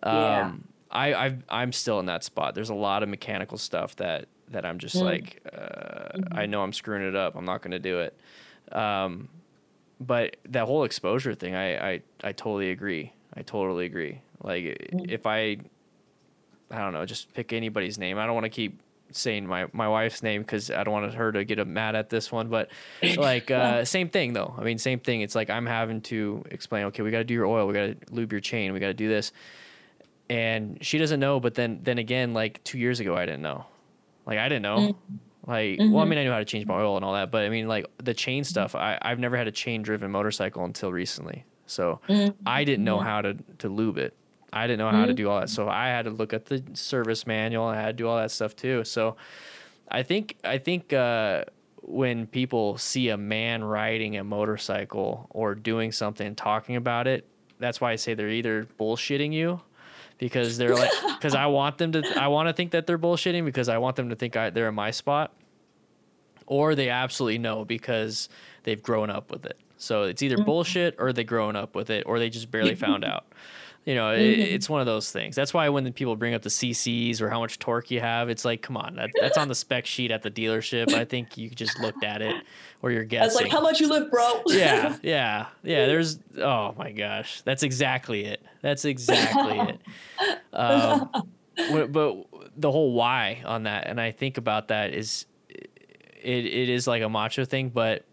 Um, Yeah. I I've, I'm still in that spot. There's a lot of mechanical stuff that that I'm just Mm. like, uh, I know I'm screwing it up. I'm not going to do it. Um, but that whole exposure thing, I, I I totally agree. I totally agree. Like Mm. if I, I don't know, just pick anybody's name. I don't want to keep saying my, my wife's name because I don't want her to get mad at this one. But like uh, same thing though. I mean, same thing. It's like I'm having to explain. Okay, we got to do your oil. We got to lube your chain. We got to do this. And she doesn't know. But then then again, like two years ago, I didn't know. Like I didn't know. Mm. Like well, I Mhm. mean, I knew how to change my oil and all that. But I mean, like the chain stuff. I I've never had a chain driven motorcycle until recently. So Mhm. I didn't know Yeah. how to to lube it. I didn't know how to Mhm. do all that. So I had to look at the service manual. I had to do all that stuff too. So I think I think uh, when people see a man riding a motorcycle or doing something, talking about it, that's why I say they're either bullshitting you because they're like because I want them to I want to think that they're bullshitting because I want them to think I, they're in my spot, or they absolutely know because they've grown up with it. So it's either mm-hmm. bullshit or they've grown up with it or they just barely found out. You know, it, it's one of those things. That's why when people bring up the CCs or how much torque you have, it's like, come on, that, that's on the spec sheet at the dealership. I think you just looked at it or you're guessing. That's like how much you lift, bro. yeah, yeah, yeah. There's, oh my gosh, that's exactly it. That's exactly it. Um, but the whole why on that, and I think about that is, it, it is like a macho thing, but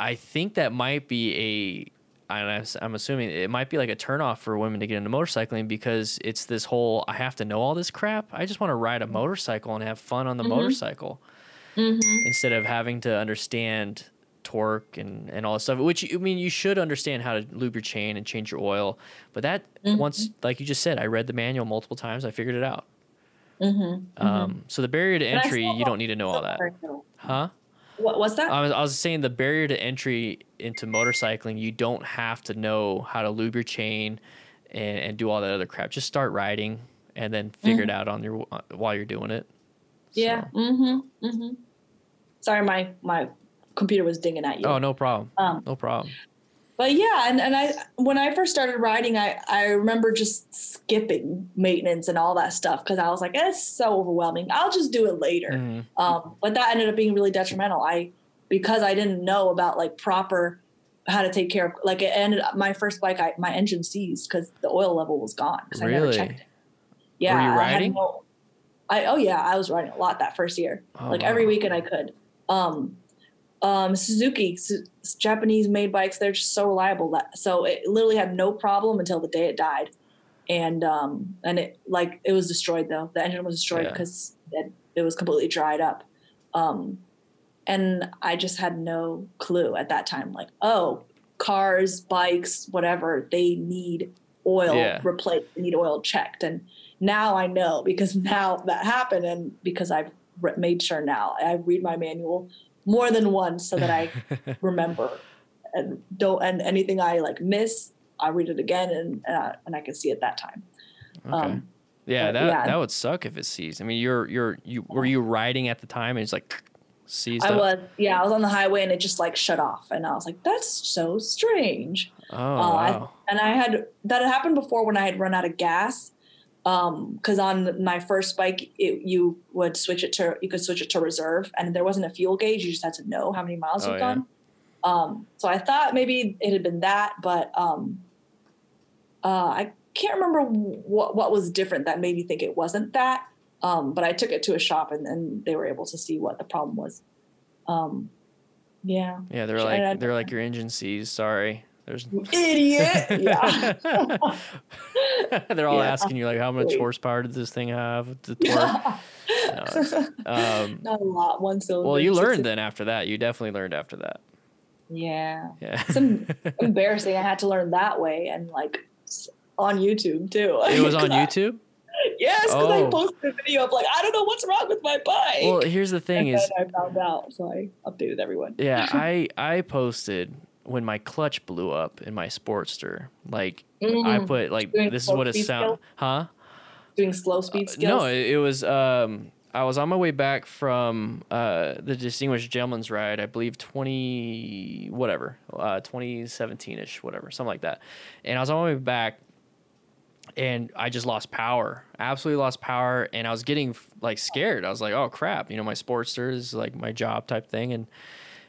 I think that might be and I'm, assuming it might be like a turnoff for women to get into motorcycling because it's this whole I have to know all this crap. I just want to ride a motorcycle and have fun on the motorcycle instead of having to understand torque and, and all this stuff. Which I mean, you should understand how to lube your chain and change your oil. But that once, like you just said, I read the manual multiple times. I figured it out. Um, so the barrier to entry, you don't need to know all that, huh? What was that? I was, I was saying the barrier to entry into motorcycling, you don't have to know how to lube your chain and, and do all that other crap. Just start riding and then figure it out on your while you're doing it. yeah. So- Mm-hmm. Mm-hmm. Sorry, my my computer was dinging at you. Oh, no problem. Um, No problem. But yeah, and, and I when I first started riding, I I remember just skipping maintenance and all that stuff because I was like, it's so overwhelming. I'll just do it later. Mhm. Um, but that ended up being really detrimental. I because I didn't know about like proper how to take care of like it ended up my first bike I my engine seized because the oil level was gone because I never Really? checked it. Yeah, you I had no- I oh yeah, I was riding a lot that first year. Oh, like every weekend I could. Um, um, Suzuki, Su- Japanese made bikes, they're just so reliable that so it literally had no problem until the day it died, and um, and it like it was destroyed though. The engine was destroyed Yeah. because it, it was completely dried up. Um, and I just had no clue at that time. Like, oh, cars, bikes, whatever, they need oil Yeah. replaced, they need oil checked, and now I know because now that happened, and because I've re- made sure now I read my manual more than once so that I remember and don't and anything I like miss, I read it again and uh, and I can see it that time. Okay. Um, yeah, that yeah. that would suck if it seized. I mean, you're you're you were you riding at the time and it's like seized I up? was yeah, I was on the highway and it just like shut off, and I was like, that's so strange. Oh Uh, I- and I had that had happened before when I had run out of gas. Um, because on my first bike, it, you would switch it to you could switch it to reserve, and there wasn't a fuel gauge. You just had to know how many miles Oh, you've yeah. gone. Um, so I thought maybe it had been that, but um, uh, I can't remember what what was different that made me think it wasn't that. Um, but I took it to a shop, and then they were able to see what the problem was. Um, yeah, yeah, they're like they're like your engine seized. Sorry. There's an idiot. Yeah. they're all Yeah. asking you like how much horsepower did this thing have? The torque. No, um, Not a lot. One cylinder. well, you learned then after that. You definitely learned after that. Yeah. Yeah. It's embarrassing. I had to learn that way and like on YouTube too. it was on I- YouTube. Yes, because Oh. I posted a video of like I don't know what's wrong with my bike. Well, here's the thing and is, I found out, so I updated everyone. yeah, I I posted when my clutch blew up in my Sportster. Like I Mhm. put like Doing this is what it sound, huh? Doing slow speed skills. Uh, No, it, it was. Um, I was on my way back from uh, the Distinguished Gentleman's Ride, I believe twenty whatever, uh, twenty seventeen ish, whatever, something like that. And I was on my way back, and I just lost power, absolutely lost power, and I was getting like scared. I was like, oh crap, you know, my Sportster is like my job type thing, and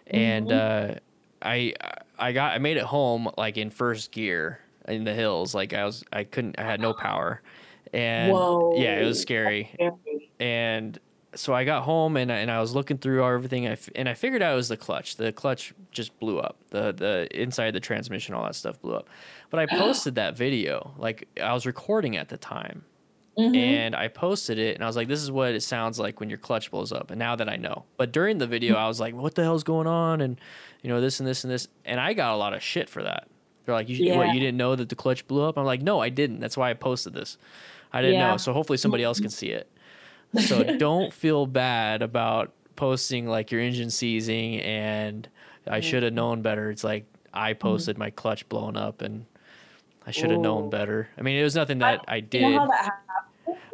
and uh, I I got I made it home like in first gear in the hills, like I was I couldn't I had no power. And Whoa. yeah, it was scary and so I got home and I, and I was looking through everything I f- and I figured out it was the clutch. The clutch just blew up. The the inside the transmission, all that stuff blew up. But I posted that video. Like I was recording at the time. Mhm. And I posted it and I was like, this is what it sounds like when your clutch blows up. And now that I know. But during the video mm-hmm. I was like, what the hell's going on? And you know, this and this and this. And I got a lot of shit for that. They're like, you, what, you didn't know that the clutch blew up? I'm like, no, I didn't. That's why I posted this. I didn't Yeah. know. So hopefully somebody else can see it. So don't feel bad about posting like your engine seizing and I mm-hmm. should have known better. It's like I mm-hmm. posted my clutch blown up and I should have known better. I mean, it was nothing that I, You did. know how that happens?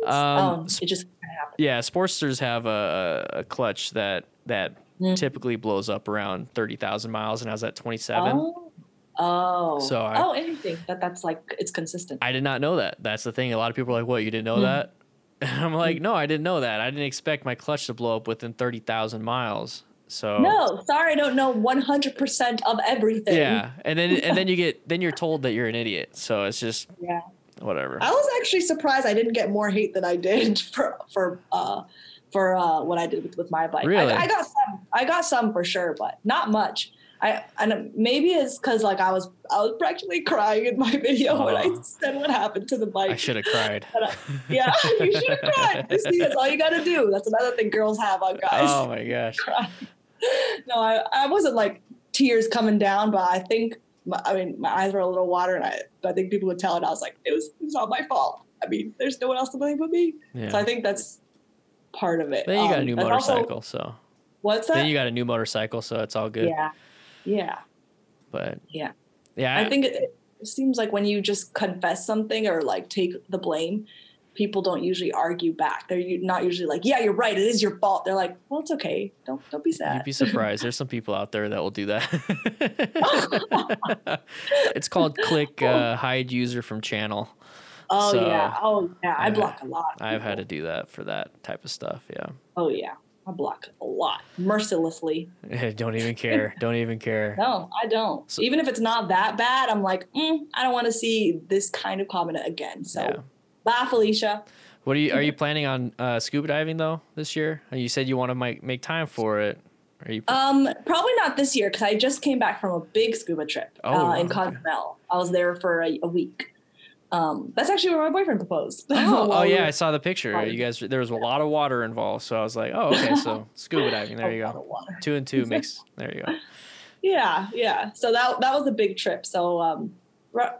Um, Um, it just happens. Yeah, Sportsters have a, a clutch that that Mm. typically blows up around thirty thousand miles, and I was at twenty seven. Oh. Oh. So I- oh, interesting. That that's like it's consistent. I did not know that. That's the thing. A lot of people are like, "What? You didn't know Mm. that?" And I'm like, "No, I didn't know that. I didn't expect my clutch to blow up within thirty thousand miles." So No, sorry, I don't know 100% of everything. yeah, and then and then you get then you're told that you're an idiot. So it's just Yeah. Whatever. I was actually surprised I didn't get more hate than I did for for uh for uh what I did with, with my bike. Really? I, I got some. I got some for sure, but not much. I and maybe it's because like I was I was practically crying in my video when I Oh. said what happened to the bike. I should have cried. But, uh, yeah, you should have cried. You See, that's all you got to do. That's another thing girls have on guys. Oh my gosh. no, I, I wasn't like tears coming down, but I think my, I mean my eyes were a little water, and I but I think people would tell, it. I was like, it was it was not my fault. I mean, there's no one else to blame but me. So I think that's part of it. Then you got a Um, new and also- motorcycle, so what's that? then you got a new motorcycle, so it's all good. Yeah, yeah, But yeah. yeah, I think it, it seems like when you just confess something or like take the blame, people don't usually argue back. They're not usually like, "Yeah, you're right. It is your fault." They're like, "Well, it's okay. Don't don't be sad." You'd be surprised. There's some people out there that will do that. it's called click uh, hide user from channel. oh so, yeah. Oh yeah. I block a lot. I've had to do that for that type of stuff. Yeah. Oh yeah. I block a lot mercilessly. Don't even care. Don't even care. No, I don't. So- Even if it's not that bad, I'm like, mm, I don't want to see this kind of comment again. So, Yeah. Bye, Felicia. What are you? Are you planning on uh, scuba diving though this year? You said you want to make make time for it. Are you? Um, probably not this year because I just came back from a big scuba trip Oh, uh, in okay. Cozumel. I was there for a, a week. Um, that's actually where my boyfriend proposed. oh, oh yeah, I saw the picture. Water. You guys, there was a lot of water involved, so I was like, oh, okay, so scuba diving. There you go. Two and two makes. There you go. Yeah, yeah. So that that was a big trip. So um,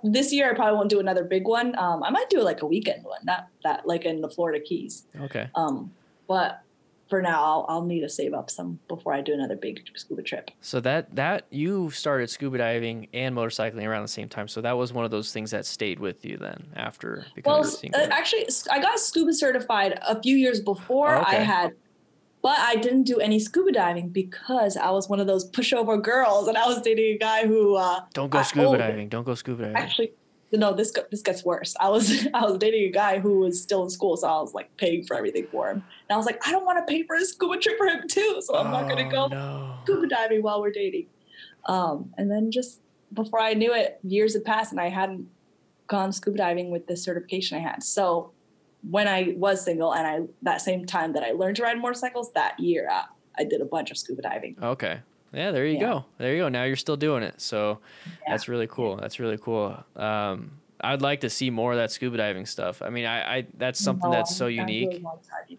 this year I probably won't do another big one. Um, I might do like a weekend one, not that like in the Florida Keys. Okay. Um, but for now, I'll, I'll need to save up some before I do another big scuba trip. So that that you started scuba diving and motorcycling around the same time. So that was one of those things that stayed with you then after becoming Well, uh, actually, I got scuba certified a few years before Oh, okay. I had, but I didn't do any scuba diving because I was one of those pushover girls, and I was dating a guy who uh, Don't go I- scuba oh, diving. Don't go scuba diving. actually. No, this this gets worse. I was I was dating a guy who was still in school, so I was like paying for everything for him. And I was like, I don't want to pay for a scuba trip for him too, so I'm not gonna Oh, go No. scuba diving while we're dating. Um, and then just before I knew it, years had passed and I hadn't gone scuba diving with the certification I had. So when I was single and I that same time that I learned to ride motorcycles, that year uh, I did a bunch of scuba diving. Okay. Yeah, there you Yeah. go. There you go. Now you're still doing it. So Yeah. that's really cool. That's really cool. Um, I'd like to see more of that scuba diving stuff. I mean, I, I that's something No, that's so I unique.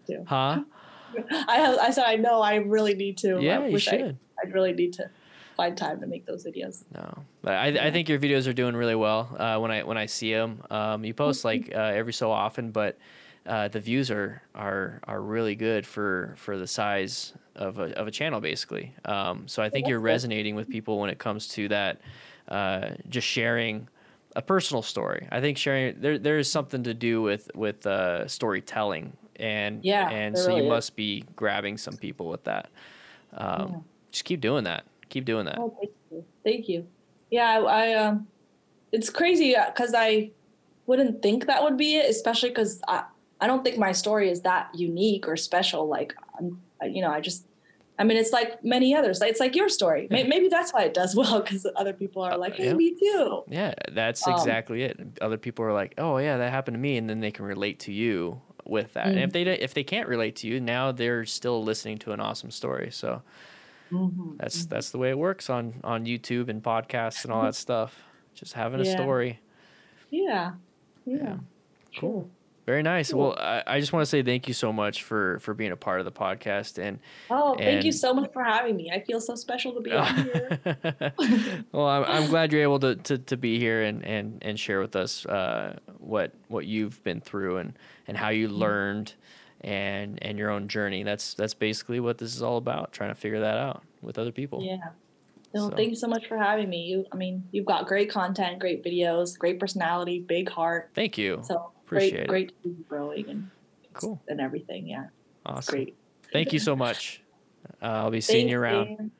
too. Huh? I have, I said I know I really need to. Yeah, I you wish I, should. I'd really need to find time to make those videos. No, but I, I think your videos are doing really well. Uh, when I when I see them, um, you post like uh, every so often, but uh, the views are are are really good for for the size of a of a channel, basically. Um, so I think you're resonating with people when it comes to that, uh, just sharing a personal story. I think sharing there there is something to do with with uh, storytelling, and Yeah, and so you is. must be grabbing some people with that. Um, Yeah. Just keep doing that. Keep doing that. Oh, thank you. Thank you. Yeah, I, I um, it's crazy because I wouldn't think that would be it, especially because I, I don't think my story is that unique or special. Like, I'm, I, you know, I just, I mean, it's like many others. It's like your story. May- Maybe that's why it does well because other people are like, hey, Uh, yeah. me too. Yeah, that's Um, exactly it. Other people are like, "Oh yeah, that happened to me," and then they can relate to you with that. And if Mm. they if they can't relate to you, now they're still listening to an awesome story. So Mhm. that's that's the way it works on on YouTube and podcasts and all that stuff. Just having a story. Yeah. Yeah. Yeah. Cool. Very nice. Cool. Well, I, I just want to say thank you so much for for being a part of the podcast and Oh, thank you so much for having me. I feel so special to be on here. well, I'm, I'm glad you're able to, to, to be here and, and, and share with us uh, what what you've been through and, and how you learned and and your own journey. That's that's basically what this is all about, trying to figure that out with other people. Yeah. No, So- thank you so much for having me. You, I mean, you've got great content, great videos, great personality, big heart. Thank you. So Appreciate great, it. great to be growing and Cool. and everything. Yeah, Awesome. great. Thank you so much. Uh, I'll be seeing you around. Dan.